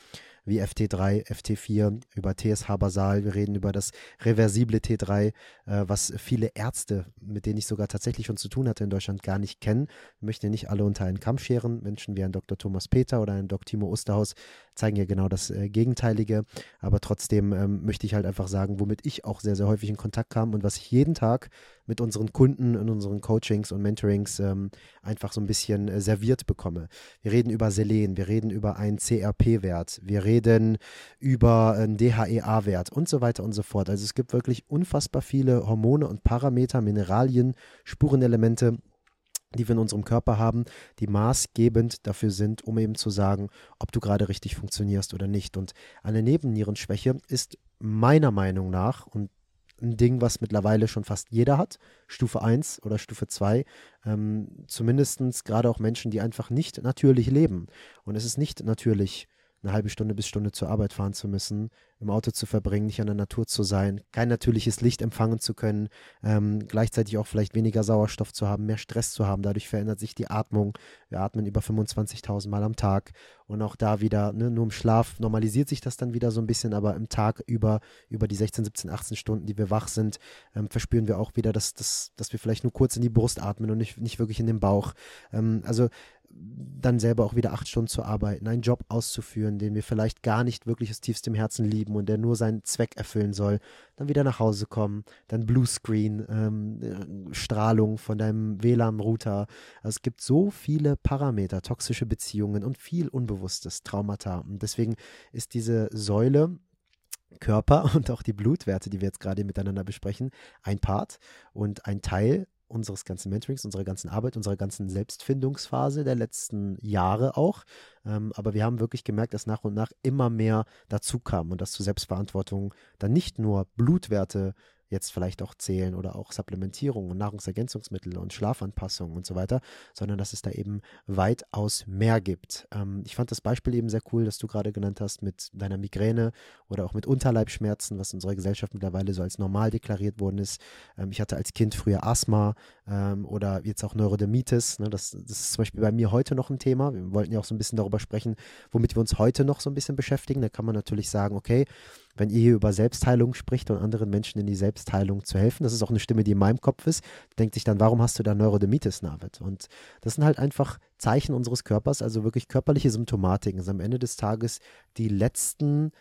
wie FT3, FT4, über TSH basal, wir reden über das reversible T3, äh, was viele Ärzte, mit denen ich sogar tatsächlich schon zu tun hatte in Deutschland, gar nicht kennen. Ich möchte nicht alle unter einen Kamm scheren. Menschen wie ein Dr. Thomas Peter oder ein Dr. Timo Osterhaus zeigen ja genau das äh, Gegenteilige. Aber trotzdem ähm, möchte ich halt einfach sagen, womit ich auch sehr, sehr häufig in Kontakt kam und was ich jeden Tag mit unseren Kunden in unseren Coachings und Mentorings ähm, einfach so ein bisschen äh, serviert bekomme. Wir reden über Selen, wir reden über einen CRP-Wert, wir reden über einen DHEA-Wert und so weiter und so fort. Also es gibt wirklich unfassbar viele Hormone und Parameter, Mineralien, Spuren, Spurenelemente, die wir in unserem Körper haben, die maßgebend dafür sind, um eben zu sagen, ob du gerade richtig funktionierst oder nicht. Und eine Nebennierenschwäche ist meiner Meinung nach und ein Ding, was mittlerweile schon fast jeder hat, Stufe 1 oder Stufe 2, ähm, zumindest gerade auch Menschen, die einfach nicht natürlich leben. Und es ist nicht natürlich, eine halbe Stunde bis Stunde zur Arbeit fahren zu müssen, im Auto zu verbringen, nicht an der Natur zu sein, kein natürliches Licht empfangen zu können, ähm, gleichzeitig auch vielleicht weniger Sauerstoff zu haben, mehr Stress zu haben. Dadurch verändert sich die Atmung. Wir atmen über 25.000 Mal am Tag und auch da wieder, ne, nur im Schlaf normalisiert sich das dann wieder so ein bisschen, aber im Tag über, über die 16, 17, 18 Stunden, die wir wach sind, ähm, verspüren wir auch wieder, dass, dass, dass wir vielleicht nur kurz in die Brust atmen und nicht, nicht wirklich in den Bauch. Ähm, also dann selber auch wieder acht Stunden zu arbeiten, einen Job auszuführen, den wir vielleicht gar nicht wirklich aus tiefstem Herzen lieben und der nur seinen Zweck erfüllen soll, dann wieder nach Hause kommen, dann Bluescreen, ähm, Strahlung von deinem WLAN-Router. Also es gibt so viele Parameter, toxische Beziehungen und viel Unbewusstes, Traumata. Und deswegen ist diese Säule Körper und auch die Blutwerte, die wir jetzt gerade miteinander besprechen, ein Part und ein Teil unseres ganzen Mentorings, unserer ganzen Arbeit, unserer ganzen Selbstfindungsphase der letzten Jahre auch. Ähm, aber wir haben wirklich gemerkt, dass nach und nach immer mehr dazu kam und dass zur Selbstverantwortung dann nicht nur Blutwerte jetzt vielleicht auch zählen oder auch Supplementierung und Nahrungsergänzungsmittel und Schlafanpassungen und so weiter, sondern dass es da eben weitaus mehr gibt. Ähm, ich fand das Beispiel eben sehr cool, das du gerade genannt hast mit deiner Migräne oder auch mit Unterleibschmerzen, was in unserer Gesellschaft mittlerweile so als normal deklariert worden ist. Ähm, ich hatte als Kind früher Asthma ähm, oder jetzt auch Neurodermitis. Ne? Das, das ist zum Beispiel bei mir heute noch ein Thema. Wir wollten ja auch so ein bisschen darüber sprechen, womit wir uns heute noch so ein bisschen beschäftigen. Da kann man natürlich sagen, okay, wenn ihr hier über Selbstheilung spricht und anderen Menschen in die Selbstheilung zu helfen. Das ist auch eine Stimme, die in meinem Kopf ist. Denkt sich dann, warum hast du da Neurodermitis, Navid? Und das sind halt einfach Zeichen unseres Körpers, also wirklich körperliche Symptomatiken. Also am Ende des Tages die letzten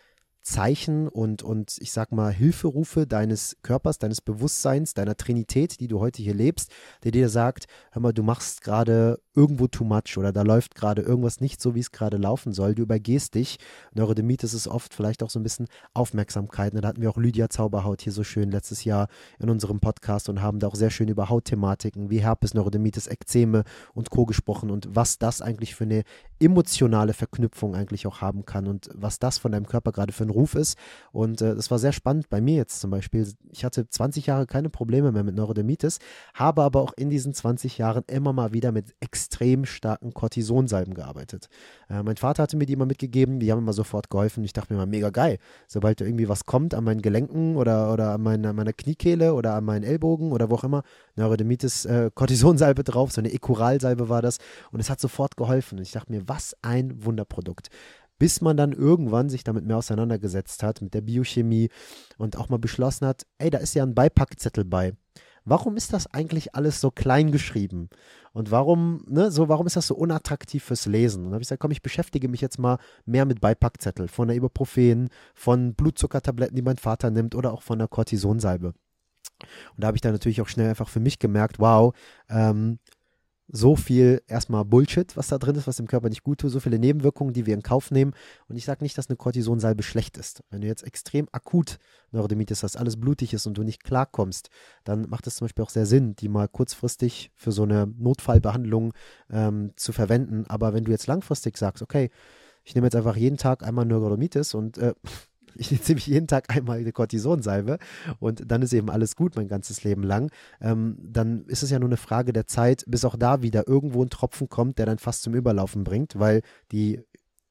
Zeichen und, und ich sag mal Hilferufe deines Körpers, deines Bewusstseins, deiner Trinität, die du heute hier lebst, der dir sagt, hör mal, du machst gerade irgendwo too much oder da läuft gerade irgendwas nicht so, wie es gerade laufen soll. Du übergehst dich. Neurodermitis ist oft vielleicht auch so ein bisschen Aufmerksamkeit. Da hatten wir auch Lydia Zauberhaut hier so schön letztes Jahr in unserem Podcast und haben da auch sehr schön über Hautthematiken wie Herpes, Neurodermitis, Ekzeme und Co. gesprochen und was das eigentlich für eine emotionale Verknüpfung eigentlich auch haben kann und was das von deinem Körper gerade für einen Ruf ist. Und äh, das war sehr spannend bei mir jetzt zum Beispiel. Ich hatte 20 Jahre keine Probleme mehr mit Neurodermitis, habe aber auch in diesen 20 Jahren immer mal wieder mit extrem starken Cortisonsalben gearbeitet. Äh, mein Vater hatte mir die immer mitgegeben, die haben immer sofort geholfen. Ich dachte mir mal, mega geil. Sobald da irgendwie was kommt an meinen Gelenken oder, oder an, meiner, meiner Kniekehle oder an meinen Ellbogen oder wo auch immer, Neurodermitis, äh, Cortisonsalbe drauf, so eine Ekuralsalbe war das. Und es hat sofort geholfen. Und ich dachte mir, was ein Wunderprodukt bis man dann irgendwann sich damit mehr auseinandergesetzt hat, mit der Biochemie und auch mal beschlossen hat, ey, da ist ja ein Beipackzettel bei. Warum ist das eigentlich alles so klein geschrieben? Und warum, ne, so, warum ist das so unattraktiv fürs Lesen? Und dann habe ich gesagt, komm, ich beschäftige mich jetzt mal mehr mit Beipackzettel, von der Ibuprofen, von Blutzuckertabletten, die mein Vater nimmt oder auch von der Cortisonsalbe. Und da habe ich dann natürlich auch schnell einfach für mich gemerkt, wow, ähm, so viel erstmal Bullshit, was da drin ist, was dem Körper nicht gut tut, so viele Nebenwirkungen, die wir in Kauf nehmen. Und ich sage nicht, dass eine Cortisonsalbe schlecht ist. Wenn du jetzt extrem akut Neurodermitis hast, alles blutig ist und du nicht klarkommst, dann macht es zum Beispiel auch sehr Sinn, die mal kurzfristig für so eine Notfallbehandlung ähm, zu verwenden. Aber wenn du jetzt langfristig sagst, okay, ich nehme jetzt einfach jeden Tag einmal Neurodermitis und äh, ich nehme ziemlich jeden Tag einmal eine Cortisonsalbe und dann ist eben alles gut mein ganzes Leben lang. Ähm, dann ist es ja nur eine Frage der Zeit, bis auch da wieder irgendwo ein Tropfen kommt, der dann fast zum Überlaufen bringt, weil die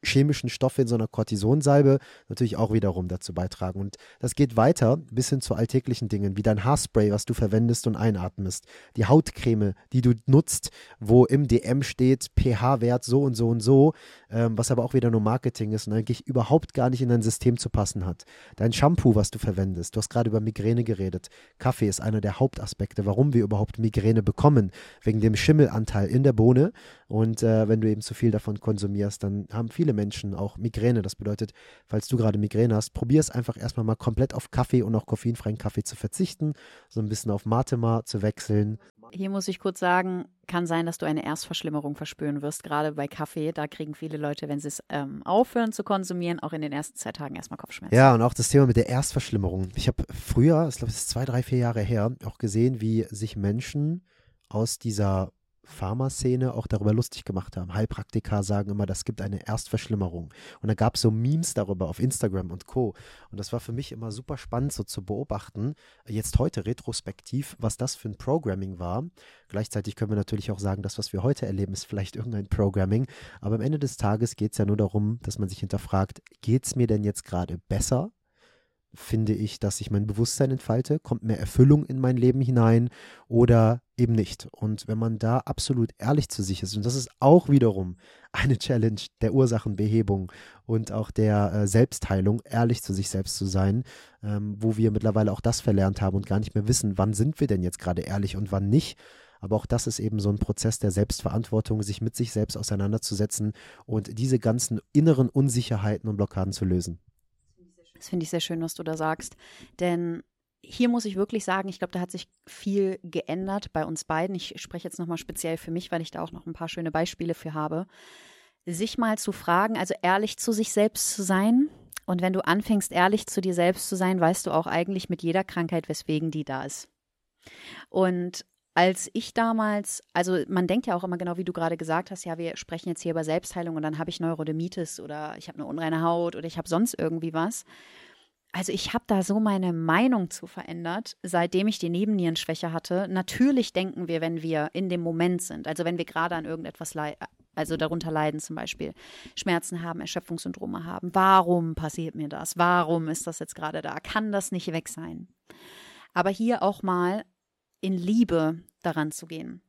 chemischen Stoffe in so einer Cortisonsalbe natürlich auch wiederum dazu beitragen. Und das geht weiter bis hin zu alltäglichen Dingen, wie dein Haarspray, was du verwendest und einatmest, die Hautcreme, die du nutzt, wo im DM steht, pH-Wert so und so und so, ähm, was aber auch wieder nur Marketing ist und eigentlich überhaupt gar nicht in dein System zu passen hat. Dein Shampoo, was du verwendest, du hast gerade über Migräne geredet. Kaffee ist einer der Hauptaspekte, warum wir überhaupt Migräne bekommen, wegen dem Schimmelanteil in der Bohne. Und äh, wenn du eben zu viel davon konsumierst, dann haben viele Menschen auch Migräne. Das bedeutet, falls du gerade Migräne hast, probier es einfach erstmal mal komplett auf Kaffee und auch koffeinfreien Kaffee zu verzichten, so ein bisschen auf Matema zu wechseln. Hier muss ich kurz sagen, kann sein, dass du eine Erstverschlimmerung verspüren wirst, gerade bei Kaffee. Da kriegen viele Leute, wenn sie es ähm, aufhören zu konsumieren, auch in den ersten zwei Tagen erstmal Kopfschmerzen. Ja, und auch das Thema mit der Erstverschlimmerung. Ich habe früher, ich glaube, es ist zwei, drei, vier Jahre her, auch gesehen, wie sich Menschen aus dieser Pharmaszene auch darüber lustig gemacht haben. Heilpraktiker sagen immer, das gibt eine Erstverschlimmerung. Und da gab es so Memes darüber auf Instagram und Co. Und das war für mich immer super spannend, so zu beobachten, jetzt heute retrospektiv, was das für ein Programming war. Gleichzeitig können wir natürlich auch sagen, das, was wir heute erleben, ist vielleicht irgendein Programming. Aber am Ende des Tages geht es ja nur darum, dass man sich hinterfragt, geht es mir denn jetzt gerade besser? Finde ich, dass ich mein Bewusstsein entfalte, kommt mehr Erfüllung in mein Leben hinein oder eben nicht. Und wenn man da absolut ehrlich zu sich ist, und das ist auch wiederum eine Challenge der Ursachenbehebung und auch der äh, Selbstheilung, ehrlich zu sich selbst zu sein, ähm, wo wir mittlerweile auch das verlernt haben und gar nicht mehr wissen, wann sind wir denn jetzt gerade ehrlich und wann nicht. Aber auch das ist eben so ein Prozess der Selbstverantwortung, sich mit sich selbst auseinanderzusetzen und diese ganzen inneren Unsicherheiten und Blockaden zu lösen. Das finde ich sehr schön, was du da sagst. Denn hier muss ich wirklich sagen, ich glaube, da hat sich viel geändert bei uns beiden. Ich spreche jetzt nochmal speziell für mich, weil ich da auch noch ein paar schöne Beispiele für habe. Sich mal zu fragen, also ehrlich zu sich selbst zu sein. Und wenn du anfängst, ehrlich zu dir selbst zu sein, weißt du auch eigentlich mit jeder Krankheit, weswegen die da ist. Und als ich damals, also man denkt ja auch immer genau, wie du gerade gesagt hast, ja, wir sprechen jetzt hier über Selbstheilung und dann habe ich Neurodermitis oder ich habe eine unreine Haut oder ich habe sonst irgendwie was. Also ich habe da so meine Meinung zu verändert, seitdem ich die Nebennierenschwäche hatte. Natürlich denken wir, wenn wir in dem Moment sind, also wenn wir gerade an irgendetwas leiden, also darunter leiden zum Beispiel, Schmerzen haben, Erschöpfungssyndrome haben. Warum passiert mir das? Warum ist das jetzt gerade da? Kann das nicht weg sein? Aber hier auch mal in Liebe daran zu gehen.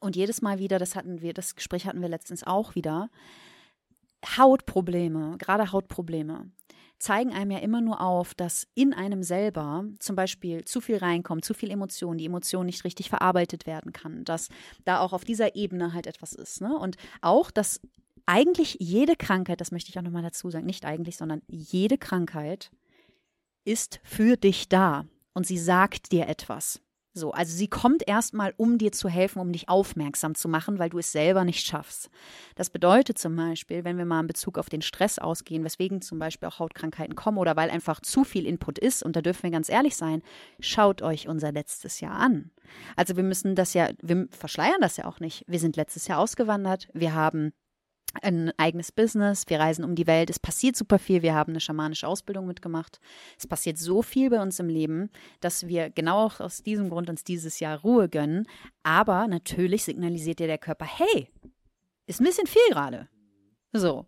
Und jedes Mal wieder, das hatten wir, das Gespräch hatten wir letztens auch wieder, Hautprobleme, gerade Hautprobleme, zeigen einem ja immer nur auf, dass in einem selber zum Beispiel zu viel reinkommt, zu viel Emotion, die Emotion nicht richtig verarbeitet werden kann, dass da auch auf dieser Ebene halt etwas ist. Ne? Und auch, dass eigentlich jede Krankheit, das möchte ich auch nochmal dazu sagen, nicht eigentlich, sondern jede Krankheit ist für dich da und sie sagt dir etwas. So, also sie kommt erstmal, um dir zu helfen, um dich aufmerksam zu machen, weil du es selber nicht schaffst. Das bedeutet zum Beispiel, wenn wir mal in Bezug auf den Stress ausgehen, weswegen zum Beispiel auch Hautkrankheiten kommen oder weil einfach zu viel Input ist, und da dürfen wir ganz ehrlich sein, schaut euch unser letztes Jahr an. Also wir müssen das ja, wir verschleiern das ja auch nicht. Wir sind letztes Jahr ausgewandert, wir haben ein eigenes Business, wir reisen um die Welt, es passiert super viel, wir haben eine schamanische Ausbildung mitgemacht. Es passiert so viel bei uns im Leben, dass wir genau auch aus diesem Grund uns dieses Jahr Ruhe gönnen. Aber natürlich signalisiert dir der Körper, hey, ist ein bisschen viel gerade. So.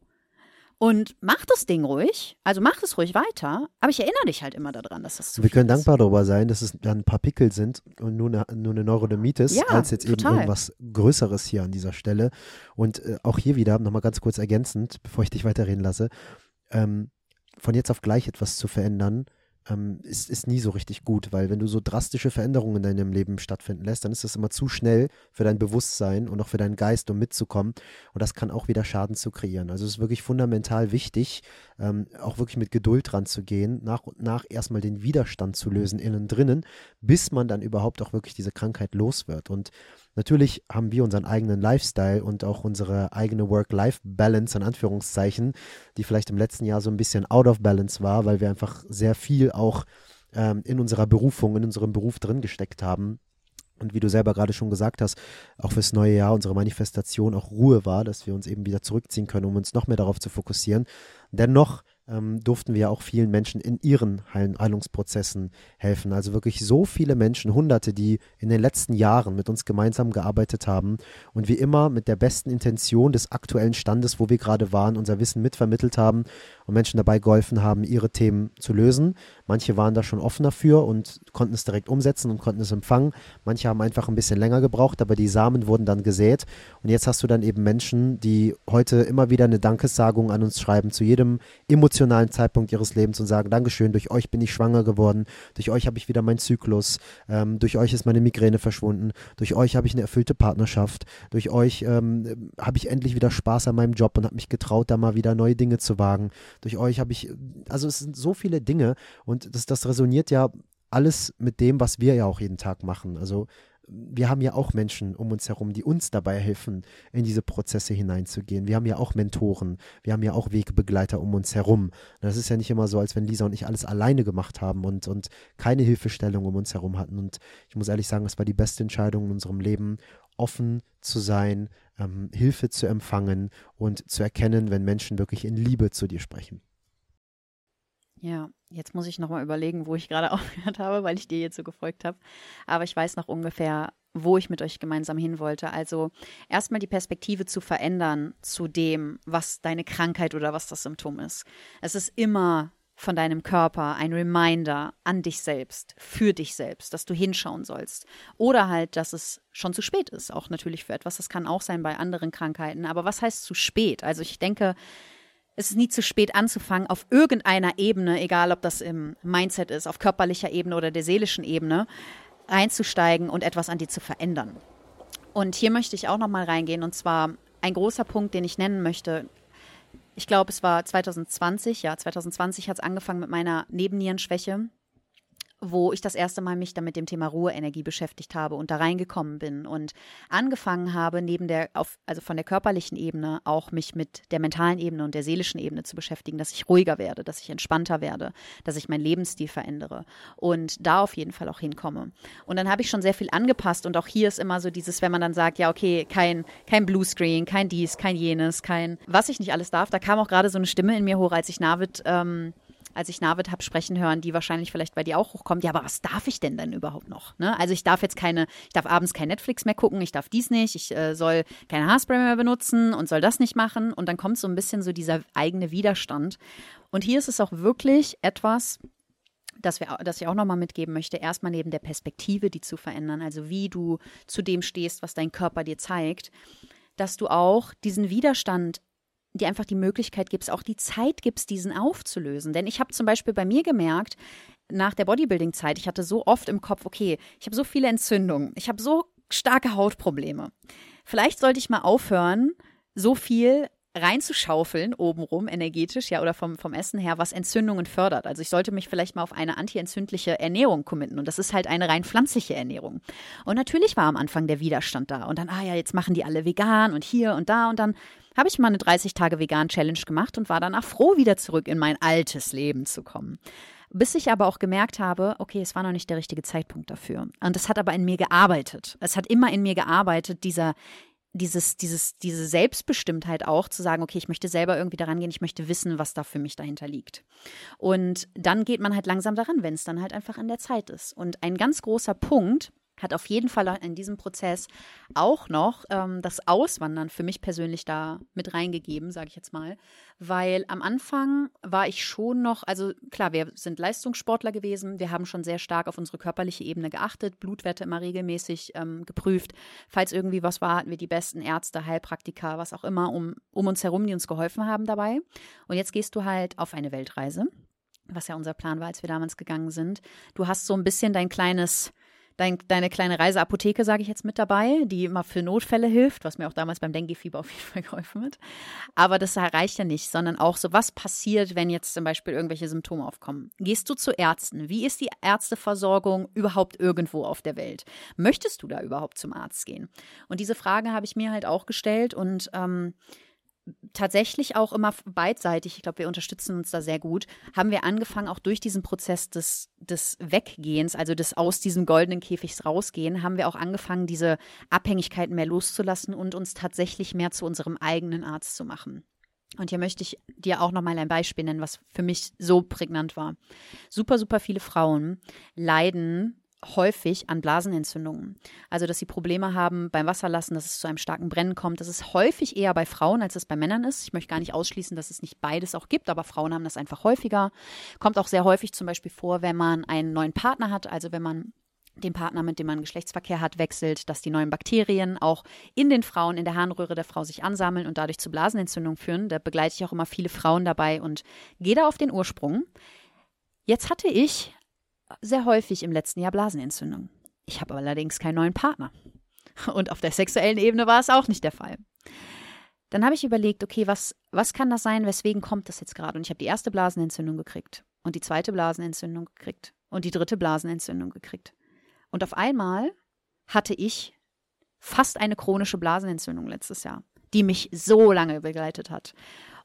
Und mach das Ding ruhig, also mach es ruhig weiter, aber ich erinnere dich halt immer daran, dass das zu Wir können ist. dankbar darüber sein, dass es dann ein paar Pickel sind und nur eine, nur eine Neurodermitis, Ja, als jetzt eben total. irgendwas Größeres hier an dieser Stelle. Und äh, auch hier wieder, nochmal ganz kurz ergänzend, bevor ich dich weiterreden lasse, ähm, von jetzt auf gleich etwas zu verändern, ähm, ist, ist nie so richtig gut, weil wenn du so drastische Veränderungen in deinem Leben stattfinden lässt, dann ist das immer zu schnell für dein Bewusstsein und auch für deinen Geist, um mitzukommen. Und das kann auch wieder Schaden zu kreieren. Also es ist wirklich fundamental wichtig, ähm, auch wirklich mit Geduld dran zu gehen, nach und nach erstmal den Widerstand zu lösen innen drinnen, bis man dann überhaupt auch wirklich diese Krankheit los wird. Und Natürlich haben wir unseren eigenen Lifestyle und auch unsere eigene Work-Life-Balance in Anführungszeichen, die vielleicht im letzten Jahr so ein bisschen out of balance war, weil wir einfach sehr viel auch ähm, in unserer Berufung, in unserem Beruf drin gesteckt haben. Und wie du selber gerade schon gesagt hast, auch fürs neue Jahr unsere Manifestation auch Ruhe war, dass wir uns eben wieder zurückziehen können, um uns noch mehr darauf zu fokussieren. Dennoch ähm, durften wir auch vielen Menschen in ihren Heil Heilungsprozessen helfen. Also wirklich so viele Menschen, Hunderte, die in den letzten Jahren mit uns gemeinsam gearbeitet haben und wie immer mit der besten Intention des aktuellen Standes, wo wir gerade waren, unser Wissen mitvermittelt haben und Menschen dabei geholfen haben, ihre Themen zu lösen. Manche waren da schon offen dafür und konnten es direkt umsetzen und konnten es empfangen. Manche haben einfach ein bisschen länger gebraucht, aber die Samen wurden dann gesät. Und jetzt hast du dann eben Menschen, die heute immer wieder eine Dankessagung an uns schreiben, zu jedem emotionalen Zeitpunkt ihres Lebens und sagen, Dankeschön, durch euch bin ich schwanger geworden, durch euch habe ich wieder meinen Zyklus, ähm, durch euch ist meine Migräne verschwunden, durch euch habe ich eine erfüllte Partnerschaft, durch euch ähm, habe ich endlich wieder Spaß an meinem Job und habe mich getraut, da mal wieder neue Dinge zu wagen. Durch euch habe ich, also es sind so viele Dinge und das, das resoniert ja alles mit dem, was wir ja auch jeden Tag machen. Also wir haben ja auch Menschen um uns herum, die uns dabei helfen, in diese Prozesse hineinzugehen. Wir haben ja auch Mentoren, wir haben ja auch Wegbegleiter um uns herum. Das ist ja nicht immer so, als wenn Lisa und ich alles alleine gemacht haben und, und keine Hilfestellung um uns herum hatten. Und ich muss ehrlich sagen, es war die beste Entscheidung in unserem Leben, offen zu sein, ähm, Hilfe zu empfangen und zu erkennen, wenn Menschen wirklich in Liebe zu dir sprechen. Ja, jetzt muss ich nochmal überlegen, wo ich gerade aufgehört habe, weil ich dir jetzt so gefolgt habe. Aber ich weiß noch ungefähr, wo ich mit euch gemeinsam hin wollte. Also erstmal die Perspektive zu verändern zu dem, was deine Krankheit oder was das Symptom ist. Es ist immer von deinem Körper ein Reminder an dich selbst, für dich selbst, dass du hinschauen sollst. Oder halt, dass es schon zu spät ist, auch natürlich für etwas. Das kann auch sein bei anderen Krankheiten. Aber was heißt zu spät? Also ich denke, es ist nie zu spät anzufangen, auf irgendeiner Ebene, egal ob das im Mindset ist, auf körperlicher Ebene oder der seelischen Ebene, reinzusteigen und etwas an dir zu verändern. Und hier möchte ich auch nochmal reingehen, und zwar ein großer Punkt, den ich nennen möchte. Ich glaube, es war 2020, ja, 2020 hat es angefangen mit meiner Nebennierenschwäche wo ich das erste Mal mich dann mit dem Thema Ruheenergie beschäftigt habe und da reingekommen bin und angefangen habe, neben der, auf, also von der körperlichen Ebene auch mich mit der mentalen Ebene und der seelischen Ebene zu beschäftigen, dass ich ruhiger werde, dass ich entspannter werde, dass ich meinen Lebensstil verändere und da auf jeden Fall auch hinkomme. Und dann habe ich schon sehr viel angepasst und auch hier ist immer so dieses, wenn man dann sagt, ja, okay, kein, kein Bluescreen, kein dies, kein jenes, kein, was ich nicht alles darf, da kam auch gerade so eine Stimme in mir hoch, als ich Navid, ähm, als ich Navid habe sprechen hören, die wahrscheinlich vielleicht bei dir auch hochkommt, ja, aber was darf ich denn denn überhaupt noch? Ne? Also ich darf jetzt keine, ich darf abends kein Netflix mehr gucken, ich darf dies nicht, ich äh, soll keine Haarspray mehr benutzen und soll das nicht machen. Und dann kommt so ein bisschen so dieser eigene Widerstand. Und hier ist es auch wirklich etwas, das, wir, das ich auch nochmal mitgeben möchte, erstmal neben der Perspektive, die zu verändern, also wie du zu dem stehst, was dein Körper dir zeigt, dass du auch diesen Widerstand dir einfach die Möglichkeit gibst, auch die Zeit gibst, diesen aufzulösen. Denn ich habe zum Beispiel bei mir gemerkt, nach der Bodybuilding-Zeit, ich hatte so oft im Kopf, okay, ich habe so viele Entzündungen, ich habe so starke Hautprobleme. Vielleicht sollte ich mal aufhören, so viel reinzuschaufeln, obenrum, energetisch, ja, oder vom, vom Essen her, was Entzündungen fördert. Also ich sollte mich vielleicht mal auf eine antientzündliche Ernährung committen. Und das ist halt eine rein pflanzliche Ernährung. Und natürlich war am Anfang der Widerstand da. Und dann, ah ja, jetzt machen die alle vegan und hier und da. Und dann habe ich mal eine 30-Tage-Vegan-Challenge gemacht und war danach froh, wieder zurück in mein altes Leben zu kommen. Bis ich aber auch gemerkt habe, okay, es war noch nicht der richtige Zeitpunkt dafür. Und es hat aber in mir gearbeitet. Es hat immer in mir gearbeitet, dieser dieses, dieses, diese Selbstbestimmtheit auch zu sagen, okay, ich möchte selber irgendwie daran gehen, ich möchte wissen, was da für mich dahinter liegt. Und dann geht man halt langsam daran, wenn es dann halt einfach an der Zeit ist. Und ein ganz großer Punkt, hat auf jeden Fall in diesem Prozess auch noch ähm, das Auswandern für mich persönlich da mit reingegeben, sage ich jetzt mal. Weil am Anfang war ich schon noch, also klar, wir sind Leistungssportler gewesen, wir haben schon sehr stark auf unsere körperliche Ebene geachtet, Blutwerte immer regelmäßig ähm, geprüft. Falls irgendwie was war, hatten wir die besten Ärzte, Heilpraktiker, was auch immer, um, um uns herum, die uns geholfen haben dabei. Und jetzt gehst du halt auf eine Weltreise was ja unser Plan war, als wir damals gegangen sind. Du hast so ein bisschen dein kleines dein, deine kleine Reiseapotheke, sage ich jetzt, mit dabei, die immer für Notfälle hilft, was mir auch damals beim Dengue-Fieber auf jeden Fall geholfen hat. Aber das reicht ja nicht, sondern auch so, was passiert, wenn jetzt zum Beispiel irgendwelche Symptome aufkommen? Gehst du zu Ärzten? Wie ist die Ärzteversorgung überhaupt irgendwo auf der Welt? Möchtest du da überhaupt zum Arzt gehen? Und diese Frage habe ich mir halt auch gestellt und ähm, tatsächlich auch immer beidseitig, ich glaube, wir unterstützen uns da sehr gut, haben wir angefangen, auch durch diesen Prozess des, des Weggehens, also des aus diesem goldenen Käfigs rausgehen, haben wir auch angefangen, diese Abhängigkeiten mehr loszulassen und uns tatsächlich mehr zu unserem eigenen Arzt zu machen. Und hier möchte ich dir auch nochmal ein Beispiel nennen, was für mich so prägnant war. Super, super viele Frauen leiden häufig an Blasenentzündungen. Also, dass sie Probleme haben beim Wasserlassen, dass es zu einem starken Brennen kommt. Das ist häufig eher bei Frauen, als es bei Männern ist. Ich möchte gar nicht ausschließen, dass es nicht beides auch gibt, aber Frauen haben das einfach häufiger. Kommt auch sehr häufig zum Beispiel vor, wenn man einen neuen Partner hat, also wenn man den Partner, mit dem man Geschlechtsverkehr hat, wechselt, dass die neuen Bakterien auch in den Frauen, in der Harnröhre der Frau sich ansammeln und dadurch zu Blasenentzündungen führen. Da begleite ich auch immer viele Frauen dabei und gehe da auf den Ursprung. Jetzt hatte ich sehr häufig im letzten Jahr Blasenentzündung. Ich habe allerdings keinen neuen Partner. Und auf der sexuellen Ebene war es auch nicht der Fall. Dann habe ich überlegt, okay, was, was kann das sein, weswegen kommt das jetzt gerade? Und ich habe die erste Blasenentzündung gekriegt und die zweite Blasenentzündung gekriegt und die dritte Blasenentzündung gekriegt. Und auf einmal hatte ich fast eine chronische Blasenentzündung letztes Jahr, die mich so lange begleitet hat.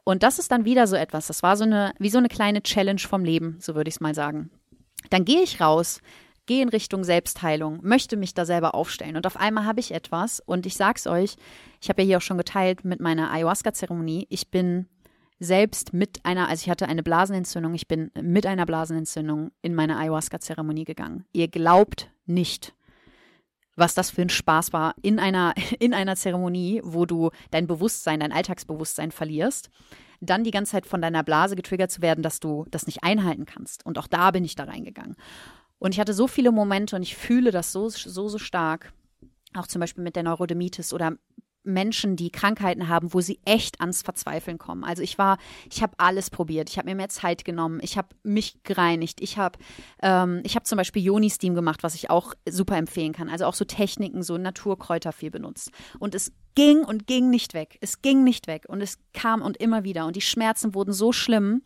Und das ist dann wieder so etwas, das war so eine, wie so eine kleine Challenge vom Leben, so würde ich es mal sagen. Dann gehe ich raus, gehe in Richtung Selbstheilung, möchte mich da selber aufstellen. Und auf einmal habe ich etwas, und ich sag's euch, ich habe ja hier auch schon geteilt mit meiner Ayahuasca-Zeremonie, ich bin selbst mit einer, also ich hatte eine Blasenentzündung, ich bin mit einer Blasenentzündung in meine Ayahuasca-Zeremonie gegangen. Ihr glaubt nicht, was das für ein Spaß war in einer, in einer Zeremonie, wo du dein Bewusstsein, dein Alltagsbewusstsein verlierst dann die ganze Zeit von deiner Blase getriggert zu werden, dass du das nicht einhalten kannst. Und auch da bin ich da reingegangen. Und ich hatte so viele Momente und ich fühle das so, so, so stark. Auch zum Beispiel mit der Neurodermitis oder Menschen, die Krankheiten haben, wo sie echt ans Verzweifeln kommen. Also ich war, ich habe alles probiert. Ich habe mir mehr Zeit genommen. Ich habe mich gereinigt. Ich habe, ähm, ich habe zum Beispiel Joni-Steam gemacht, was ich auch super empfehlen kann. Also auch so Techniken, so Naturkräuter viel benutzt. Und es ging und ging nicht weg. Es ging nicht weg und es kam und immer wieder. Und die Schmerzen wurden so schlimm,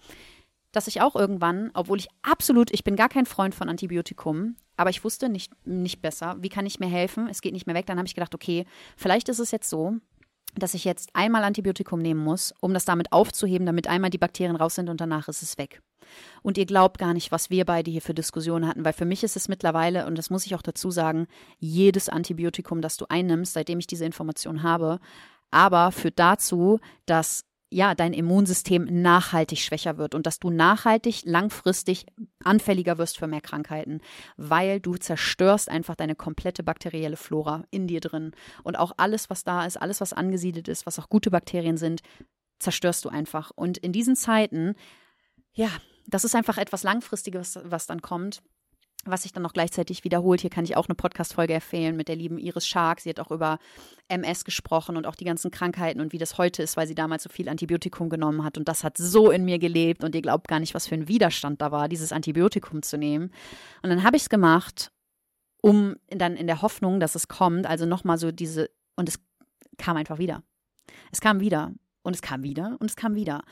dass ich auch irgendwann, obwohl ich absolut, ich bin gar kein Freund von Antibiotikum, aber ich wusste nicht, nicht besser, wie kann ich mir helfen? Es geht nicht mehr weg. Dann habe ich gedacht, okay, vielleicht ist es jetzt so, dass ich jetzt einmal Antibiotikum nehmen muss, um das damit aufzuheben, damit einmal die Bakterien raus sind und danach ist es weg. Und ihr glaubt gar nicht, was wir beide hier für Diskussionen hatten, weil für mich ist es mittlerweile, und das muss ich auch dazu sagen, jedes Antibiotikum, das du einnimmst, seitdem ich diese Information habe, aber führt dazu, dass ja, dein Immunsystem nachhaltig schwächer wird und dass du nachhaltig, langfristig anfälliger wirst für mehr Krankheiten, weil du zerstörst einfach deine komplette bakterielle Flora in dir drin. Und auch alles, was da ist, alles, was angesiedelt ist, was auch gute Bakterien sind, zerstörst du einfach. Und in diesen Zeiten, ja, das ist einfach etwas Langfristiges, was dann kommt was sich dann noch gleichzeitig wiederholt. Hier kann ich auch eine Podcast-Folge empfehlen mit der lieben Iris Schark. Sie hat auch über MS gesprochen und auch die ganzen Krankheiten und wie das heute ist, weil sie damals so viel Antibiotikum genommen hat. Und das hat so in mir gelebt und ihr glaubt gar nicht, was für ein Widerstand da war, dieses Antibiotikum zu nehmen. Und dann habe ich es gemacht, um dann in der Hoffnung, dass es kommt, also nochmal so diese, und es kam einfach wieder. Es kam wieder und es kam wieder und es kam wieder. Und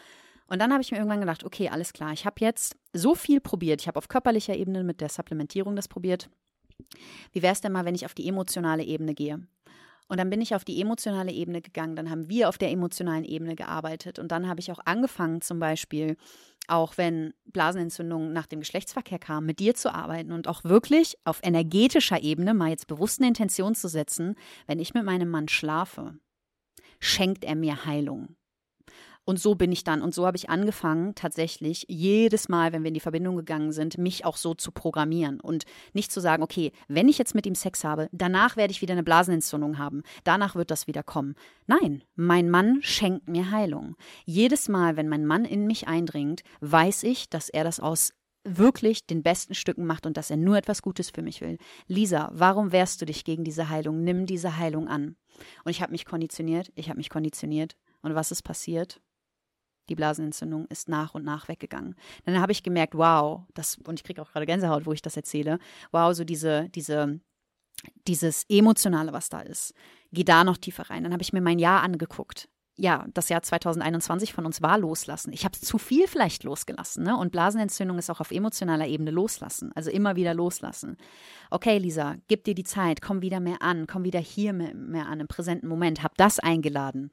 dann habe ich mir irgendwann gedacht, okay, alles klar, ich habe jetzt so viel probiert. Ich habe auf körperlicher Ebene mit der Supplementierung das probiert. Wie wäre es denn mal, wenn ich auf die emotionale Ebene gehe? Und dann bin ich auf die emotionale Ebene gegangen, dann haben wir auf der emotionalen Ebene gearbeitet und dann habe ich auch angefangen, zum Beispiel, auch wenn Blasenentzündungen nach dem Geschlechtsverkehr kamen, mit dir zu arbeiten und auch wirklich auf energetischer Ebene mal jetzt bewusst eine Intention zu setzen, wenn ich mit meinem Mann schlafe, schenkt er mir Heilung. Und so bin ich dann. Und so habe ich angefangen, tatsächlich jedes Mal, wenn wir in die Verbindung gegangen sind, mich auch so zu programmieren. Und nicht zu sagen, okay, wenn ich jetzt mit ihm Sex habe, danach werde ich wieder eine Blasenentzündung haben. Danach wird das wieder kommen. Nein, mein Mann schenkt mir Heilung. Jedes Mal, wenn mein Mann in mich eindringt, weiß ich, dass er das aus wirklich den besten Stücken macht und dass er nur etwas Gutes für mich will. Lisa, warum wehrst du dich gegen diese Heilung? Nimm diese Heilung an. Und ich habe mich konditioniert, ich habe mich konditioniert. Und was ist passiert? Die Blasenentzündung ist nach und nach weggegangen. Dann habe ich gemerkt, wow, das, und ich kriege auch gerade Gänsehaut, wo ich das erzähle, wow, so diese, diese, dieses Emotionale, was da ist. Geh da noch tiefer rein. Dann habe ich mir mein Jahr angeguckt. Ja, das Jahr 2021 von uns war loslassen. Ich habe zu viel vielleicht losgelassen. Ne? Und Blasenentzündung ist auch auf emotionaler Ebene loslassen. Also immer wieder loslassen. Okay, Lisa, gib dir die Zeit, komm wieder mehr an, komm wieder hier mehr, mehr an, im präsenten Moment. Hab das eingeladen.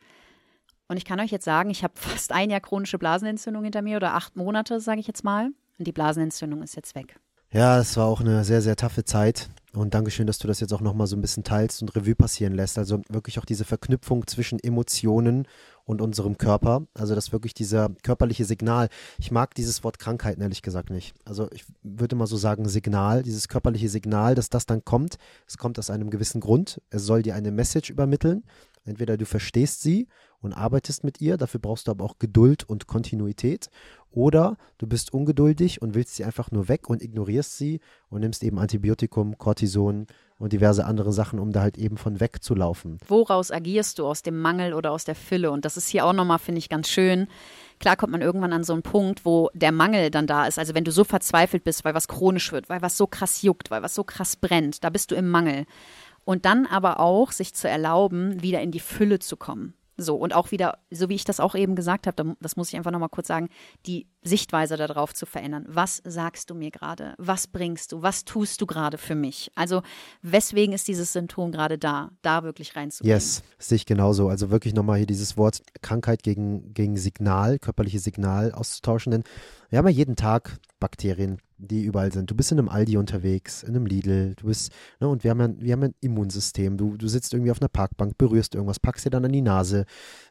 Und ich kann euch jetzt sagen, ich habe fast ein Jahr chronische Blasenentzündung hinter mir oder acht Monate, sage ich jetzt mal. Und die Blasenentzündung ist jetzt weg. Ja, es war auch eine sehr, sehr taffe Zeit. Und Dankeschön, dass du das jetzt auch nochmal so ein bisschen teilst und Revue passieren lässt. Also wirklich auch diese Verknüpfung zwischen Emotionen und unserem Körper. Also das wirklich dieser körperliche Signal. Ich mag dieses Wort Krankheit ehrlich gesagt nicht. Also ich würde mal so sagen Signal, dieses körperliche Signal, dass das dann kommt. Es kommt aus einem gewissen Grund. Es soll dir eine Message übermitteln. Entweder du verstehst sie und arbeitest mit ihr, dafür brauchst du aber auch Geduld und Kontinuität. Oder du bist ungeduldig und willst sie einfach nur weg und ignorierst sie und nimmst eben Antibiotikum, Cortison und diverse andere Sachen, um da halt eben von wegzulaufen. Woraus agierst du? Aus dem Mangel oder aus der Fülle? Und das ist hier auch nochmal, finde ich, ganz schön. Klar kommt man irgendwann an so einen Punkt, wo der Mangel dann da ist. Also wenn du so verzweifelt bist, weil was chronisch wird, weil was so krass juckt, weil was so krass brennt, da bist du im Mangel. Und dann aber auch sich zu erlauben, wieder in die Fülle zu kommen. So, und auch wieder, so wie ich das auch eben gesagt habe, das muss ich einfach nochmal kurz sagen, die Sichtweise darauf zu verändern. Was sagst du mir gerade? Was bringst du? Was tust du gerade für mich? Also, weswegen ist dieses Symptom gerade da? Da wirklich reinzugehen. Yes, sehe ich genauso. Also wirklich nochmal hier dieses Wort Krankheit gegen, gegen Signal, körperliche Signal auszutauschen. Denn wir haben ja jeden Tag Bakterien, die überall sind. Du bist in einem Aldi unterwegs, in einem Lidl, du bist, ne, und wir haben ja, wir haben ein Immunsystem. Du, du sitzt irgendwie auf einer Parkbank, berührst irgendwas, packst dir dann an die Nase,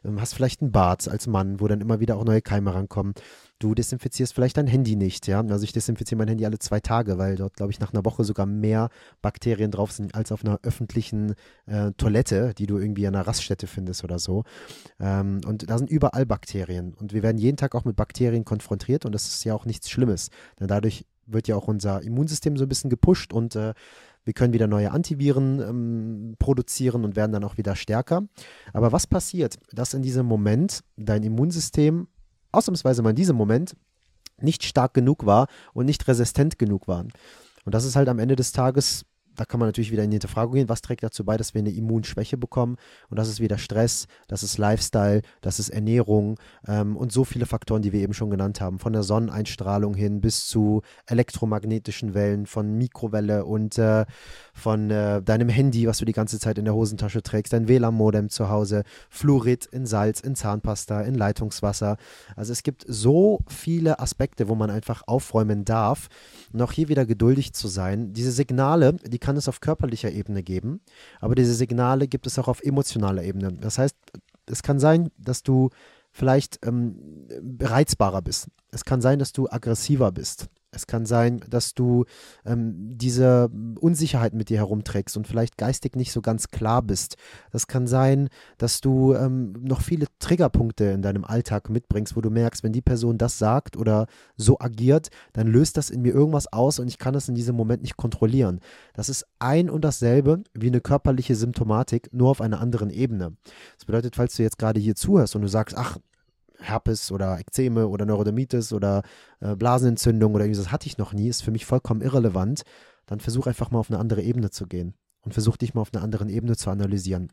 ähm, hast vielleicht einen Bart als Mann, wo dann immer wieder auch neue Keime rankommen. Du desinfizierst vielleicht dein Handy nicht, ja. Also ich desinfiziere mein Handy alle zwei Tage, weil dort, glaube ich, nach einer Woche sogar mehr Bakterien drauf sind als auf einer öffentlichen äh, Toilette, die du irgendwie an einer Raststätte findest oder so. Ähm, und da sind überall Bakterien. Und wir werden jeden Tag auch mit Bakterien konfrontiert und das ist ja auch nichts Schlimmes. Denn dadurch wird ja auch unser Immunsystem so ein bisschen gepusht und äh, wir können wieder neue Antiviren ähm, produzieren und werden dann auch wieder stärker. Aber was passiert, dass in diesem Moment dein Immunsystem ausnahmsweise mal in diesem Moment nicht stark genug war und nicht resistent genug war? Und das ist halt am Ende des Tages da kann man natürlich wieder in die Hinterfragung gehen, was trägt dazu bei, dass wir eine Immunschwäche bekommen. Und das ist wieder Stress, das ist Lifestyle, das ist Ernährung ähm, und so viele Faktoren, die wir eben schon genannt haben. Von der Sonneneinstrahlung hin bis zu elektromagnetischen Wellen, von Mikrowelle und äh, von äh, deinem Handy, was du die ganze Zeit in der Hosentasche trägst, dein WLAN-Modem zu Hause, Fluorid in Salz, in Zahnpasta, in Leitungswasser. Also es gibt so viele Aspekte, wo man einfach aufräumen darf. Auch hier wieder geduldig zu sein. Diese Signale, die kann es auf körperlicher Ebene geben, aber diese Signale gibt es auch auf emotionaler Ebene. Das heißt, es kann sein, dass du vielleicht ähm, reizbarer bist. Es kann sein, dass du aggressiver bist. Es kann sein, dass du ähm, diese Unsicherheit mit dir herumträgst und vielleicht geistig nicht so ganz klar bist. Das kann sein, dass du ähm, noch viele Triggerpunkte in deinem Alltag mitbringst, wo du merkst, wenn die Person das sagt oder so agiert, dann löst das in mir irgendwas aus und ich kann das in diesem Moment nicht kontrollieren. Das ist ein und dasselbe wie eine körperliche Symptomatik, nur auf einer anderen Ebene. Das bedeutet, falls du jetzt gerade hier zuhörst und du sagst, ach, Herpes oder Ekzeme oder Neurodermitis oder äh, Blasenentzündung oder irgendwas hatte ich noch nie, ist für mich vollkommen irrelevant, dann versuch einfach mal auf eine andere Ebene zu gehen und versuch dich mal auf einer anderen Ebene zu analysieren.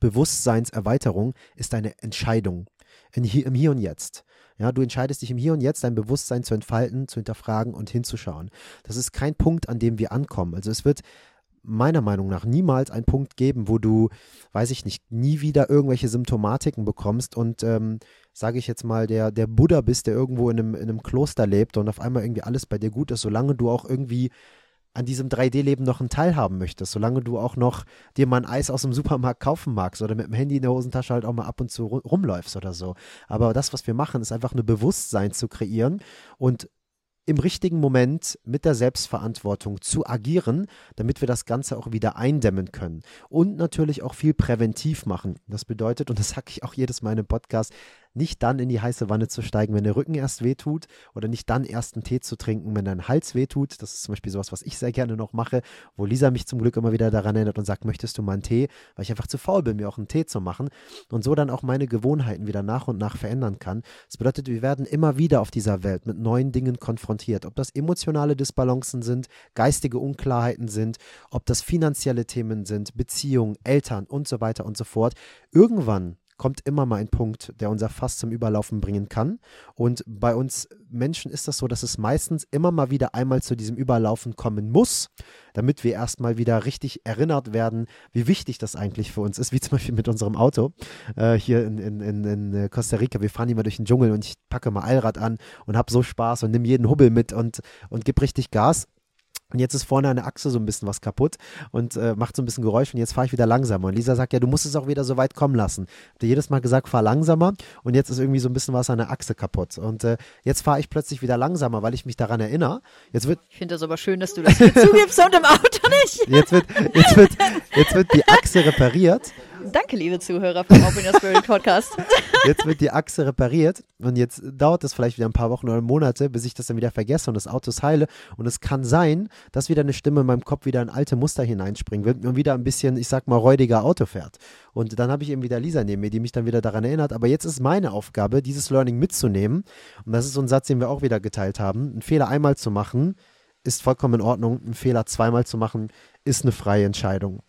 Bewusstseinserweiterung ist eine Entscheidung Hier, im Hier und Jetzt. Ja, du entscheidest dich im Hier und Jetzt, dein Bewusstsein zu entfalten, zu hinterfragen und hinzuschauen. Das ist kein Punkt, an dem wir ankommen. Also es wird meiner Meinung nach niemals einen Punkt geben, wo du, weiß ich nicht, nie wieder irgendwelche Symptomatiken bekommst und, ähm, sage ich jetzt mal, der, der Buddha bist, der irgendwo in einem, in einem Kloster lebt und auf einmal irgendwie alles bei dir gut ist, solange du auch irgendwie an diesem 3D-Leben noch einen Teilhaben möchtest, solange du auch noch dir mal ein Eis aus dem Supermarkt kaufen magst oder mit dem Handy in der Hosentasche halt auch mal ab und zu rumläufst oder so. Aber das, was wir machen, ist einfach eine Bewusstsein zu kreieren und im richtigen Moment mit der Selbstverantwortung zu agieren, damit wir das Ganze auch wieder eindämmen können. Und natürlich auch viel präventiv machen. Das bedeutet, und das sage ich auch jedes Mal einem Podcast, nicht dann in die heiße Wanne zu steigen, wenn der Rücken erst wehtut oder nicht dann erst einen Tee zu trinken, wenn dein Hals wehtut. Das ist zum Beispiel sowas, was ich sehr gerne noch mache, wo Lisa mich zum Glück immer wieder daran erinnert und sagt, möchtest du mal einen Tee? Weil ich einfach zu faul bin, mir auch einen Tee zu machen und so dann auch meine Gewohnheiten wieder nach und nach verändern kann. Das bedeutet, wir werden immer wieder auf dieser Welt mit neuen Dingen konfrontiert. Ob das emotionale Disbalancen sind, geistige Unklarheiten sind, ob das finanzielle Themen sind, Beziehungen, Eltern und so weiter und so fort. Irgendwann kommt immer mal ein Punkt, der unser Fass zum Überlaufen bringen kann. Und bei uns Menschen ist das so, dass es meistens immer mal wieder einmal zu diesem Überlaufen kommen muss, damit wir erstmal wieder richtig erinnert werden, wie wichtig das eigentlich für uns ist, wie zum Beispiel mit unserem Auto äh, hier in, in, in, in, äh, Costa Rica. Wir fahren immer durch den Dschungel und ich packe mal Allrad an und habe so Spaß und nehme jeden Hubbel mit und, und gebe richtig Gas. Und jetzt ist vorne eine Achse so ein bisschen was kaputt und äh, macht so ein bisschen Geräusch und jetzt fahre ich wieder langsamer. Und Lisa sagt, ja, du musst es auch wieder so weit kommen lassen. Hab dir jedes Mal gesagt, fahr langsamer und jetzt ist irgendwie so ein bisschen was an der Achse kaputt. Und äh, jetzt fahre ich plötzlich wieder langsamer, weil ich mich daran erinnere. Jetzt wird ich finde das aber schön, dass du das zugibst und im Auto nicht. Jetzt wird, jetzt wird, jetzt wird die Achse repariert Danke, liebe Zuhörer vom Open Your Spirit Podcast. Jetzt wird die Achse repariert und jetzt dauert es vielleicht wieder ein paar Wochen oder Monate, bis ich das dann wieder vergesse und das Auto ist heile. Und es kann sein, dass wieder eine Stimme in meinem Kopf wieder in alte Muster hineinspringen wird und wieder ein bisschen, ich sag mal, räudiger Auto fährt. Und dann habe ich eben wieder Lisa neben mir, die mich dann wieder daran erinnert. Aber jetzt ist meine Aufgabe, dieses Learning mitzunehmen. Und das ist so ein Satz, den wir auch wieder geteilt haben. Einen Fehler einmal zu machen, ist vollkommen in Ordnung. Einen Fehler zweimal zu machen, ist eine freie Entscheidung.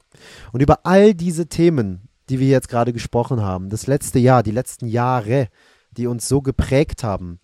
Und über all diese Themen, die wir jetzt gerade gesprochen haben, das letzte Jahr, die letzten Jahre, die uns so geprägt haben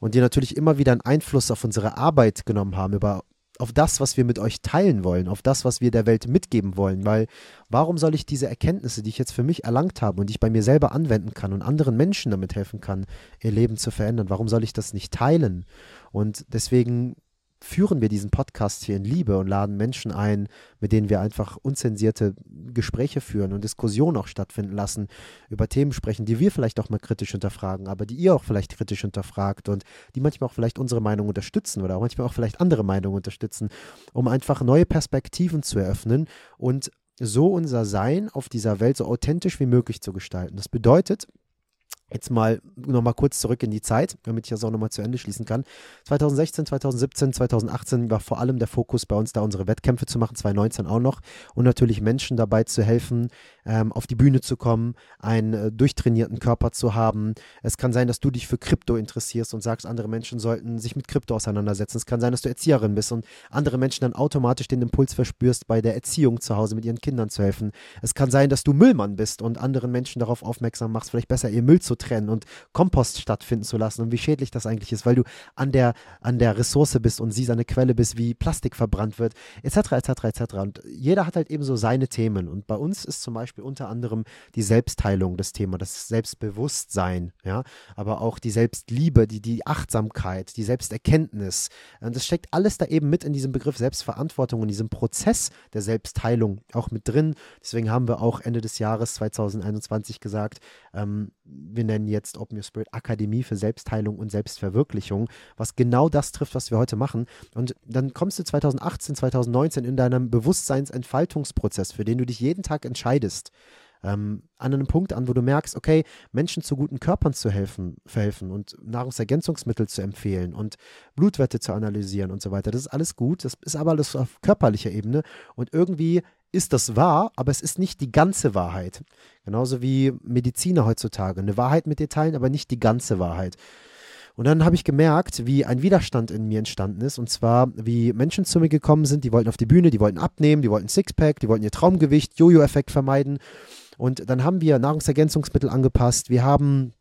und die natürlich immer wieder einen Einfluss auf unsere Arbeit genommen haben, über auf das, was wir mit euch teilen wollen, auf das, was wir der Welt mitgeben wollen, weil warum soll ich diese Erkenntnisse, die ich jetzt für mich erlangt habe und die ich bei mir selber anwenden kann und anderen Menschen damit helfen kann, ihr Leben zu verändern, warum soll ich das nicht teilen? Und deswegen führen wir diesen Podcast hier in Liebe und laden Menschen ein, mit denen wir einfach unzensierte Gespräche führen und Diskussionen auch stattfinden lassen, über Themen sprechen, die wir vielleicht auch mal kritisch hinterfragen, aber die ihr auch vielleicht kritisch hinterfragt und die manchmal auch vielleicht unsere Meinung unterstützen oder auch manchmal auch vielleicht andere Meinungen unterstützen, um einfach neue Perspektiven zu eröffnen und so unser Sein auf dieser Welt so authentisch wie möglich zu gestalten. Das bedeutet, Jetzt mal nochmal kurz zurück in die Zeit, damit ich das auch nochmal zu Ende schließen kann. 2016, 2017, 2018 war vor allem der Fokus bei uns da, unsere Wettkämpfe zu machen, 2019 auch noch und natürlich Menschen dabei zu helfen, ähm, auf die Bühne zu kommen, einen äh, durchtrainierten Körper zu haben. Es kann sein, dass du dich für Krypto interessierst und sagst, andere Menschen sollten sich mit Krypto auseinandersetzen. Es kann sein, dass du Erzieherin bist und andere Menschen dann automatisch den Impuls verspürst, bei der Erziehung zu Hause mit ihren Kindern zu helfen. Es kann sein, dass du Müllmann bist und anderen Menschen darauf aufmerksam machst, vielleicht besser ihr Müll zu trennen und Kompost stattfinden zu lassen und wie schädlich das eigentlich ist, weil du an der, an der Ressource bist und sie seine Quelle bist, wie Plastik verbrannt wird, etc., etc., etc. Und jeder hat halt eben so seine Themen. Und bei uns ist zum Beispiel unter anderem die Selbstheilung das Thema, das Selbstbewusstsein, ja, aber auch die Selbstliebe, die, die Achtsamkeit, die Selbsterkenntnis. Und das steckt alles da eben mit in diesem Begriff Selbstverantwortung und diesem Prozess der Selbstheilung auch mit drin. Deswegen haben wir auch Ende des Jahres 2021 gesagt, ähm, wir nennen jetzt Open Your Spirit Akademie für Selbstheilung und Selbstverwirklichung, was genau das trifft, was wir heute machen. Und dann kommst du 2018, 2019 in deinem Bewusstseinsentfaltungsprozess, für den du dich jeden Tag entscheidest. Ähm, an einem Punkt an, wo du merkst, okay, Menschen zu guten Körpern zu helfen, verhelfen und Nahrungsergänzungsmittel zu empfehlen und Blutwerte zu analysieren und so weiter. Das ist alles gut, das ist aber alles auf körperlicher Ebene und irgendwie ist das wahr, aber es ist nicht die ganze Wahrheit. Genauso wie Mediziner heutzutage. Eine Wahrheit mit dir teilen, aber nicht die ganze Wahrheit. Und dann habe ich gemerkt, wie ein Widerstand in mir entstanden ist. Und zwar, wie Menschen zu mir gekommen sind, die wollten auf die Bühne, die wollten abnehmen, die wollten Sixpack, die wollten ihr Traumgewicht, Jojo-Effekt vermeiden. Und dann haben wir Nahrungsergänzungsmittel angepasst. Wir haben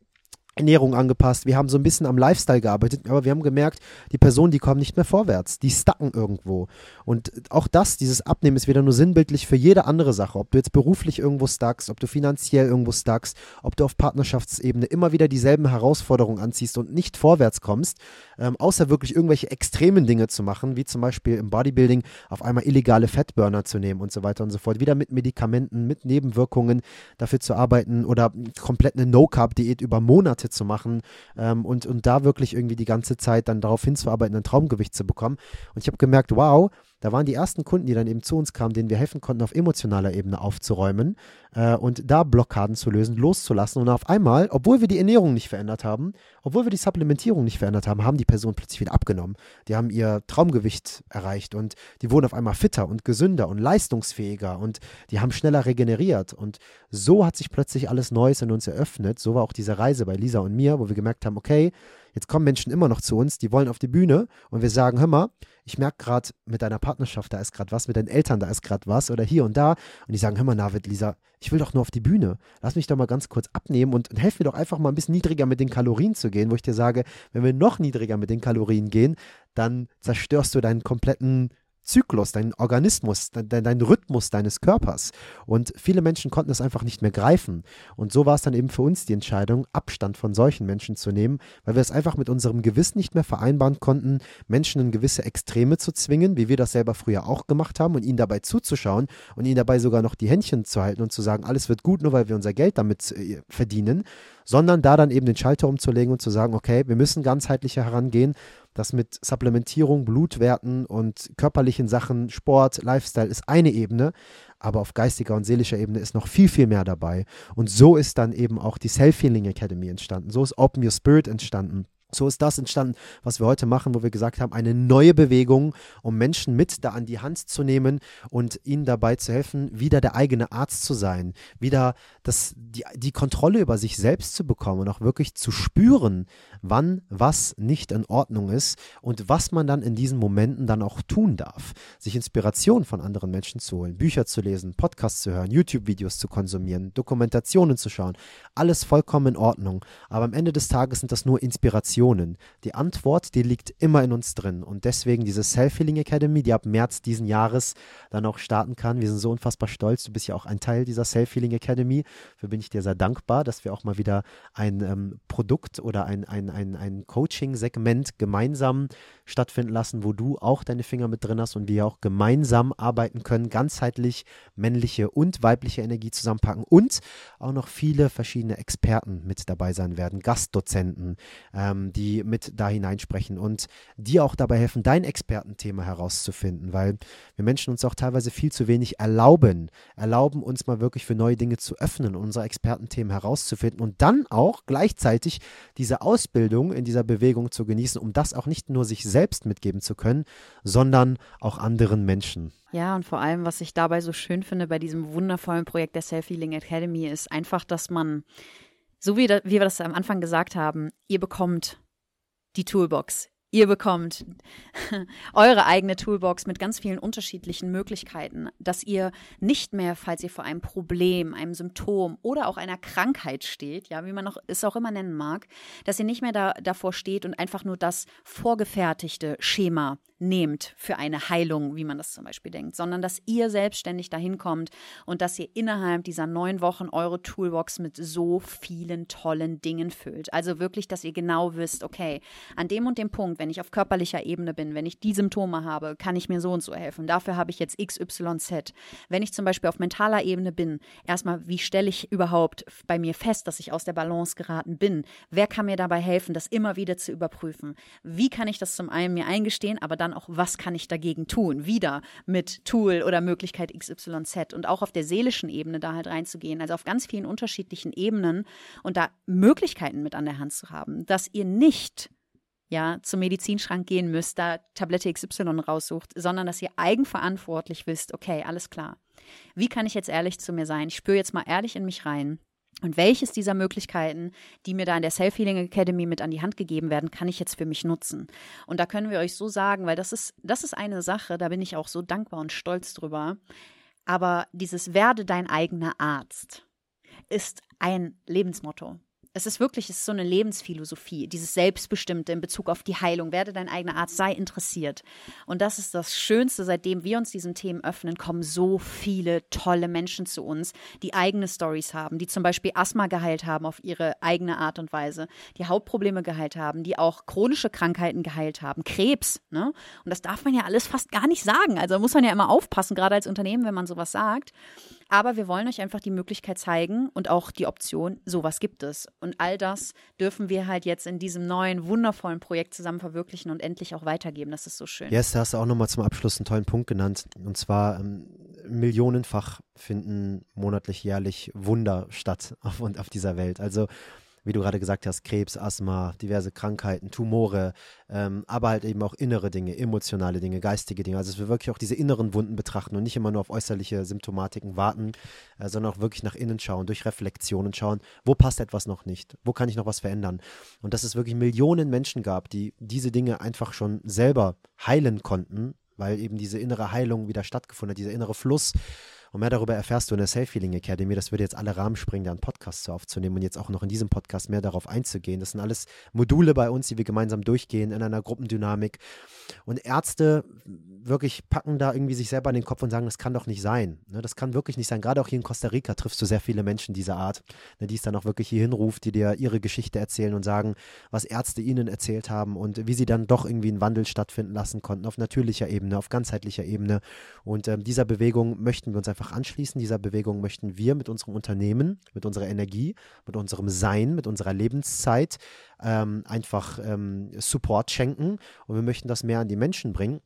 Ernährung angepasst, wir haben so ein bisschen am Lifestyle gearbeitet, aber wir haben gemerkt, die Personen, die kommen nicht mehr vorwärts, die stacken irgendwo. Und auch das, dieses Abnehmen ist wieder nur sinnbildlich für jede andere Sache. Ob du jetzt beruflich irgendwo stackst, ob du finanziell irgendwo stackst, ob du auf Partnerschaftsebene immer wieder dieselben Herausforderungen anziehst und nicht vorwärts kommst, ähm, außer wirklich irgendwelche extremen Dinge zu machen, wie zum Beispiel im Bodybuilding auf einmal illegale Fettburner zu nehmen und so weiter und so fort, wieder mit Medikamenten, mit Nebenwirkungen dafür zu arbeiten oder komplett eine No-Carb-Diät über Monate Monate zu machen ähm, und, und da wirklich irgendwie die ganze Zeit dann darauf hinzuarbeiten, ein Traumgewicht zu bekommen. Und ich habe gemerkt, wow, da waren die ersten Kunden, die dann eben zu uns kamen, denen wir helfen konnten, auf emotionaler Ebene aufzuräumen äh, und da Blockaden zu lösen, loszulassen. Und auf einmal, obwohl wir die Ernährung nicht verändert haben, obwohl wir die Supplementierung nicht verändert haben, haben die Personen plötzlich wieder abgenommen. Die haben ihr Traumgewicht erreicht und die wurden auf einmal fitter und gesünder und leistungsfähiger und die haben schneller regeneriert. Und so hat sich plötzlich alles Neues in uns eröffnet. So war auch diese Reise bei Lisa und mir, wo wir gemerkt haben, okay, Jetzt kommen Menschen immer noch zu uns, die wollen auf die Bühne und wir sagen, hör mal, ich merke gerade mit deiner Partnerschaft, da ist gerade was, mit deinen Eltern, da ist gerade was oder hier und da. Und die sagen, hör mal, Navid, Lisa, ich will doch nur auf die Bühne. Lass mich doch mal ganz kurz abnehmen und, und helf mir doch einfach mal ein bisschen niedriger mit den Kalorien zu gehen, wo ich dir sage, wenn wir noch niedriger mit den Kalorien gehen, dann zerstörst du deinen kompletten Zyklus, dein Organismus, dein, dein, Rhythmus deines Körpers. Und viele Menschen konnten es einfach nicht mehr greifen. Und so war es dann eben für uns die Entscheidung, Abstand von solchen Menschen zu nehmen, weil wir es einfach mit unserem Gewissen nicht mehr vereinbaren konnten, Menschen in gewisse Extreme zu zwingen, wie wir das selber früher auch gemacht haben und ihnen dabei zuzuschauen und ihnen dabei sogar noch die Händchen zu halten und zu sagen, alles wird gut, nur weil wir unser Geld damit äh, verdienen, sondern da dann eben den Schalter umzulegen und zu sagen, okay, wir müssen ganzheitlicher herangehen das mit Supplementierung, Blutwerten und körperlichen Sachen, Sport, Lifestyle ist eine Ebene, aber auf geistiger und seelischer Ebene ist noch viel, viel mehr dabei. Und so ist dann eben auch die Self-Healing Academy entstanden. So ist Open Your Spirit entstanden. So ist das entstanden, was wir heute machen, wo wir gesagt haben, eine neue Bewegung, um Menschen mit da an die Hand zu nehmen und ihnen dabei zu helfen, wieder der eigene Arzt zu sein, wieder das, die, die Kontrolle über sich selbst zu bekommen und auch wirklich zu spüren, wann was nicht in Ordnung ist und was man dann in diesen Momenten dann auch tun darf. Sich Inspiration von anderen Menschen zu holen, Bücher zu lesen, Podcasts zu hören, YouTube-Videos zu konsumieren, Dokumentationen zu schauen. Alles vollkommen in Ordnung. Aber am Ende des Tages sind das nur Inspirationen. Die Antwort, die liegt immer in uns drin. Und deswegen diese Self-Healing Academy, die ab März diesen Jahres dann auch starten kann. Wir sind so unfassbar stolz. Du bist ja auch ein Teil dieser Self-Healing Academy. Dafür bin ich dir sehr dankbar, dass wir auch mal wieder ein ähm, Produkt oder ein, ein ein, ein Coaching-Segment gemeinsam stattfinden lassen, wo du auch deine Finger mit drin hast und wir auch gemeinsam arbeiten können, ganzheitlich männliche und weibliche Energie zusammenpacken und auch noch viele verschiedene Experten mit dabei sein werden, Gastdozenten, ähm, die mit da hineinsprechen und dir auch dabei helfen, dein Expertenthema herauszufinden, weil wir Menschen uns auch teilweise viel zu wenig erlauben, erlauben uns mal wirklich für neue Dinge zu öffnen, unsere Expertenthemen herauszufinden und dann auch gleichzeitig diese Ausbildung in dieser Bewegung zu genießen, um das auch nicht nur sich selbst mitgeben zu können, sondern auch anderen Menschen. Ja, und vor allem, was ich dabei so schön finde bei diesem wundervollen Projekt der Self-Healing Academy, ist einfach, dass man, so wie, da, wie wir das am Anfang gesagt haben, ihr bekommt die Toolbox, Ihr bekommt eure eigene Toolbox mit ganz vielen unterschiedlichen Möglichkeiten, dass ihr nicht mehr, falls ihr vor einem Problem, einem Symptom oder auch einer Krankheit steht, ja, wie man auch, es auch immer nennen mag, dass ihr nicht mehr da, davor steht und einfach nur das vorgefertigte Schema nehmt für eine Heilung, wie man das zum Beispiel denkt, sondern dass ihr selbstständig dahin kommt und dass ihr innerhalb dieser neun Wochen eure Toolbox mit so vielen tollen Dingen füllt. Also wirklich, dass ihr genau wisst, okay, an dem und dem Punkt, wenn ich auf körperlicher Ebene bin, wenn ich die Symptome habe, kann ich mir so und so helfen. Dafür habe ich jetzt XYZ. Wenn ich zum Beispiel auf mentaler Ebene bin, erstmal, wie stelle ich überhaupt bei mir fest, dass ich aus der Balance geraten bin? Wer kann mir dabei helfen, das immer wieder zu überprüfen? Wie kann ich das zum einen mir eingestehen, aber dann auch, was kann ich dagegen tun? Wieder mit Tool oder Möglichkeit XYZ und auch auf der seelischen Ebene da halt reinzugehen, also auf ganz vielen unterschiedlichen Ebenen und da Möglichkeiten mit an der Hand zu haben, dass ihr nicht ja, zum Medizinschrank gehen müsst, da Tablette XY raussucht, sondern dass ihr eigenverantwortlich wisst, okay, alles klar. Wie kann ich jetzt ehrlich zu mir sein? Ich spüre jetzt mal ehrlich in mich rein. Und welches dieser Möglichkeiten, die mir da in der Self-Healing Academy mit an die Hand gegeben werden, kann ich jetzt für mich nutzen? Und da können wir euch so sagen, weil das ist, das ist eine Sache, da bin ich auch so dankbar und stolz drüber. Aber dieses werde dein eigener Arzt ist ein Lebensmotto. Es ist wirklich, es ist so eine Lebensphilosophie, dieses Selbstbestimmte in Bezug auf die Heilung. Werde dein eigener Arzt, sei interessiert. Und das ist das Schönste, seitdem wir uns diesen Themen öffnen, kommen so viele tolle Menschen zu uns, die eigene Stories haben, die zum Beispiel Asthma geheilt haben auf ihre eigene Art und Weise, die Hautprobleme geheilt haben, die auch chronische Krankheiten geheilt haben, Krebs. Ne? Und das darf man ja alles fast gar nicht sagen. Also muss man ja immer aufpassen, gerade als Unternehmen, wenn man sowas sagt. Aber wir wollen euch einfach die Möglichkeit zeigen und auch die Option, sowas gibt es. Und all das dürfen wir halt jetzt in diesem neuen, wundervollen Projekt zusammen verwirklichen und endlich auch weitergeben. Das ist so schön. Yes, da hast du auch nochmal zum Abschluss einen tollen Punkt genannt. Und zwar ähm, millionenfach finden monatlich, jährlich Wunder statt auf, auf dieser Welt. Also wie du gerade gesagt hast, Krebs, Asthma, diverse Krankheiten, Tumore, ähm, aber halt eben auch innere Dinge, emotionale Dinge, geistige Dinge. Also dass wir wirklich auch diese inneren Wunden betrachten und nicht immer nur auf äußerliche Symptomatiken warten, äh, sondern auch wirklich nach innen schauen, durch Reflexion und schauen, wo passt etwas noch nicht, wo kann ich noch was verändern. Und dass es wirklich Millionen Menschen gab, die diese Dinge einfach schon selber heilen konnten, weil eben diese innere Heilung wieder stattgefunden hat, dieser innere Fluss und mehr darüber erfährst du in der Self-Healing Academy. Das würde jetzt alle Rahmen springen, da einen Podcast zu aufzunehmen und jetzt auch noch in diesem Podcast mehr darauf einzugehen. Das sind alles Module bei uns, die wir gemeinsam durchgehen in einer Gruppendynamik. Und Ärzte wirklich packen da irgendwie sich selber in den Kopf und sagen, das kann doch nicht sein. Ne, das kann wirklich nicht sein. Gerade auch hier in Costa Rica triffst du sehr viele Menschen dieser Art, ne, die es dann auch wirklich hier hinruft, die dir ihre Geschichte erzählen und sagen, was Ärzte ihnen erzählt haben und wie sie dann doch irgendwie einen Wandel stattfinden lassen konnten auf natürlicher Ebene, auf ganzheitlicher Ebene. Und ähm, dieser Bewegung möchten wir uns einfach einfach anschließen. Dieser Bewegung möchten wir mit unserem Unternehmen, mit unserer Energie, mit unserem Sein, mit unserer Lebenszeit ähm, einfach ähm, Support schenken und wir möchten das mehr an die Menschen bringen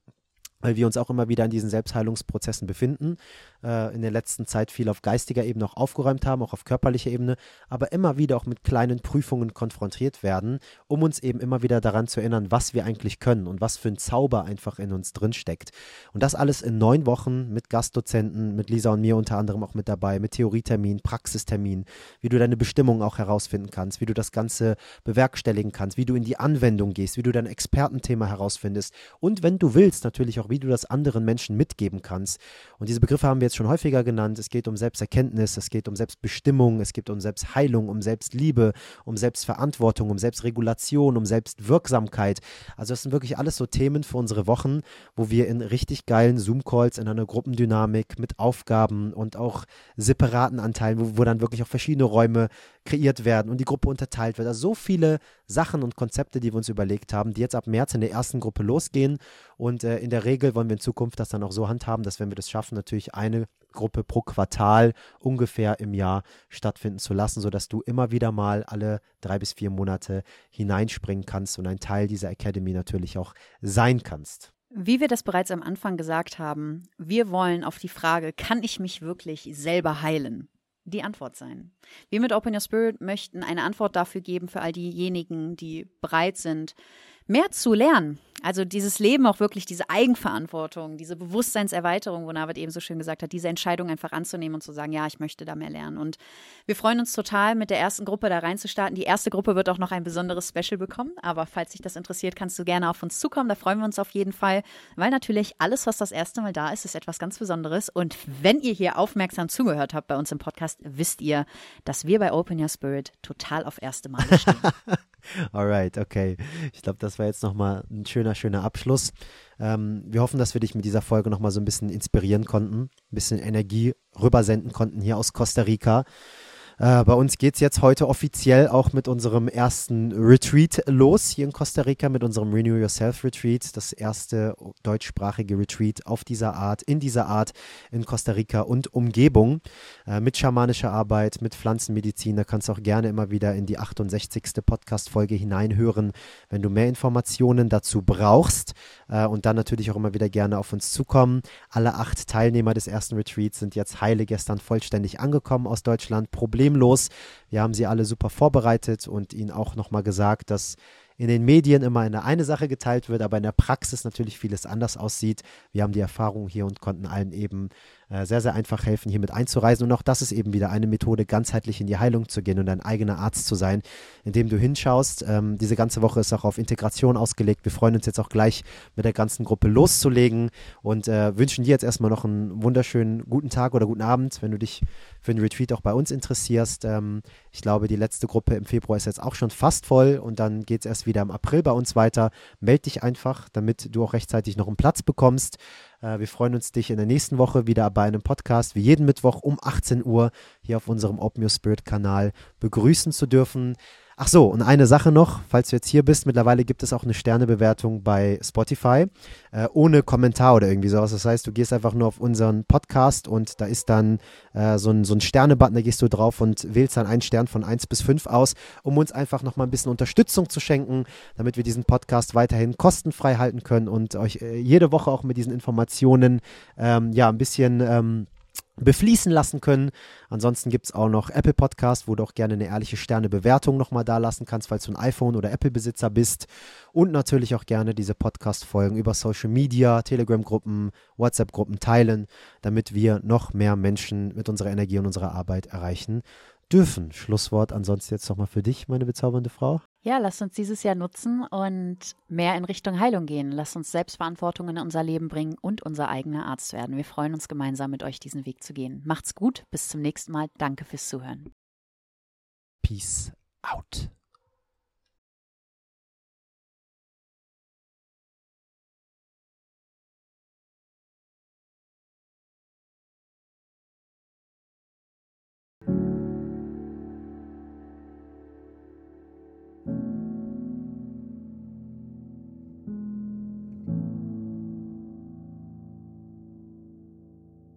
weil wir uns auch immer wieder in diesen Selbstheilungsprozessen befinden, äh, in der letzten Zeit viel auf geistiger Ebene auch aufgeräumt haben, auch auf körperlicher Ebene, aber immer wieder auch mit kleinen Prüfungen konfrontiert werden, um uns eben immer wieder daran zu erinnern, was wir eigentlich können und was für ein Zauber einfach in uns drin steckt. Und das alles in neun Wochen mit Gastdozenten, mit Lisa und mir unter anderem auch mit dabei, mit Theorietermin, Praxistermin, wie du deine Bestimmung auch herausfinden kannst, wie du das Ganze bewerkstelligen kannst, wie du in die Anwendung gehst, wie du dein Expertenthema herausfindest und wenn du willst, natürlich auch wie du das anderen Menschen mitgeben kannst. Und diese Begriffe haben wir jetzt schon häufiger genannt. Es geht um Selbsterkenntnis, es geht um Selbstbestimmung, es geht um Selbstheilung, um Selbstliebe, um Selbstverantwortung, um Selbstregulation, um Selbstwirksamkeit. Also das sind wirklich alles so Themen für unsere Wochen, wo wir in richtig geilen Zoom-Calls in einer Gruppendynamik mit Aufgaben und auch separaten Anteilen, wo, wo dann wirklich auch verschiedene Räume kreiert werden und die Gruppe unterteilt wird. Also so viele Sachen und Konzepte, die wir uns überlegt haben, die jetzt ab März in der ersten Gruppe losgehen. Und äh, in der Regel wollen wir in Zukunft das dann auch so handhaben, dass wenn wir das schaffen, natürlich eine Gruppe pro Quartal ungefähr im Jahr stattfinden zu lassen, sodass du immer wieder mal alle drei bis vier Monate hineinspringen kannst und ein Teil dieser Academy natürlich auch sein kannst. Wie wir das bereits am Anfang gesagt haben, wir wollen auf die Frage, kann ich mich wirklich selber heilen? Die Antwort sein. Wir mit Open Your Spirit möchten eine Antwort dafür geben für all diejenigen, die bereit sind, mehr zu lernen. Also dieses Leben auch wirklich, diese Eigenverantwortung, diese Bewusstseinserweiterung, wo Navid eben so schön gesagt hat, diese Entscheidung einfach anzunehmen und zu sagen, ja, ich möchte da mehr lernen. Und wir freuen uns total, mit der ersten Gruppe da reinzustarten. Die erste Gruppe wird auch noch ein besonderes Special bekommen, aber falls dich das interessiert, kannst du gerne auf uns zukommen. Da freuen wir uns auf jeden Fall, weil natürlich alles, was das erste Mal da ist, ist etwas ganz Besonderes. Und wenn ihr hier aufmerksam zugehört habt bei uns im Podcast, wisst ihr, dass wir bei Open Your Spirit total auf erste Mal stehen. Alright, okay. Ich glaube, das war jetzt nochmal ein schöner, schöner Abschluss. Ähm, wir hoffen, dass wir dich mit dieser Folge nochmal so ein bisschen inspirieren konnten, ein bisschen Energie rübersenden konnten hier aus Costa Rica. Äh, bei uns geht es jetzt heute offiziell auch mit unserem ersten Retreat los hier in Costa Rica, mit unserem Renew Yourself Retreat, das erste deutschsprachige Retreat auf dieser Art, in dieser Art in Costa Rica und Umgebung, äh, mit schamanischer Arbeit, mit Pflanzenmedizin. Da kannst du auch gerne immer wieder in die 68. Podcast-Folge hineinhören, wenn du mehr Informationen dazu brauchst äh, und dann natürlich auch immer wieder gerne auf uns zukommen. Alle acht Teilnehmer des ersten Retreats sind jetzt heile gestern vollständig angekommen aus Deutschland. Problem problemlos. Wir haben sie alle super vorbereitet und ihnen auch nochmal gesagt, dass in den Medien immer eine, eine Sache geteilt wird, aber in der Praxis natürlich vieles anders aussieht. Wir haben die Erfahrung hier und konnten allen eben sehr, sehr einfach helfen, hier mit einzureisen. Und auch das ist eben wieder eine Methode, ganzheitlich in die Heilung zu gehen und dein eigener Arzt zu sein, indem du hinschaust. Ähm, diese ganze Woche ist auch auf Integration ausgelegt. Wir freuen uns jetzt auch gleich mit der ganzen Gruppe loszulegen und äh, wünschen dir jetzt erstmal noch einen wunderschönen guten Tag oder guten Abend, wenn du dich für den Retreat auch bei uns interessierst. Ähm, ich glaube, die letzte Gruppe im Februar ist jetzt auch schon fast voll und dann geht es erst wieder im April bei uns weiter. Meld dich einfach, damit du auch rechtzeitig noch einen Platz bekommst. Äh, wir freuen uns, dich in der nächsten Woche wieder bei einem Podcast wie jeden Mittwoch um 18 Uhr hier auf unserem Your Spirit Kanal begrüßen zu dürfen. Ach so, und eine Sache noch, falls du jetzt hier bist, mittlerweile gibt es auch eine Sternebewertung bei Spotify, äh, ohne Kommentar oder irgendwie sowas. Das heißt, du gehst einfach nur auf unseren Podcast und da ist dann äh, so ein, so ein Sterne-Button, da gehst du drauf und wählst dann einen Stern von 1 bis 5 aus, um uns einfach nochmal ein bisschen Unterstützung zu schenken, damit wir diesen Podcast weiterhin kostenfrei halten können und euch äh, jede Woche auch mit diesen Informationen ähm, ja ein bisschen ähm, befließen lassen können. Ansonsten gibt es auch noch Apple Podcast, wo du auch gerne eine ehrliche Sternebewertung nochmal da lassen kannst, falls du ein iPhone oder Apple-Besitzer bist. Und natürlich auch gerne diese Podcast-Folgen über Social Media, Telegram-Gruppen, WhatsApp-Gruppen teilen, damit wir noch mehr Menschen mit unserer Energie und unserer Arbeit erreichen dürfen. Schlusswort ansonsten jetzt nochmal für dich, meine bezaubernde Frau. Ja, lass uns dieses Jahr nutzen und mehr in Richtung Heilung gehen. Lass uns Selbstverantwortung in unser Leben bringen und unser eigener Arzt werden. Wir freuen uns gemeinsam mit euch diesen Weg zu gehen. Macht's gut, bis zum nächsten Mal. Danke fürs Zuhören. Peace out.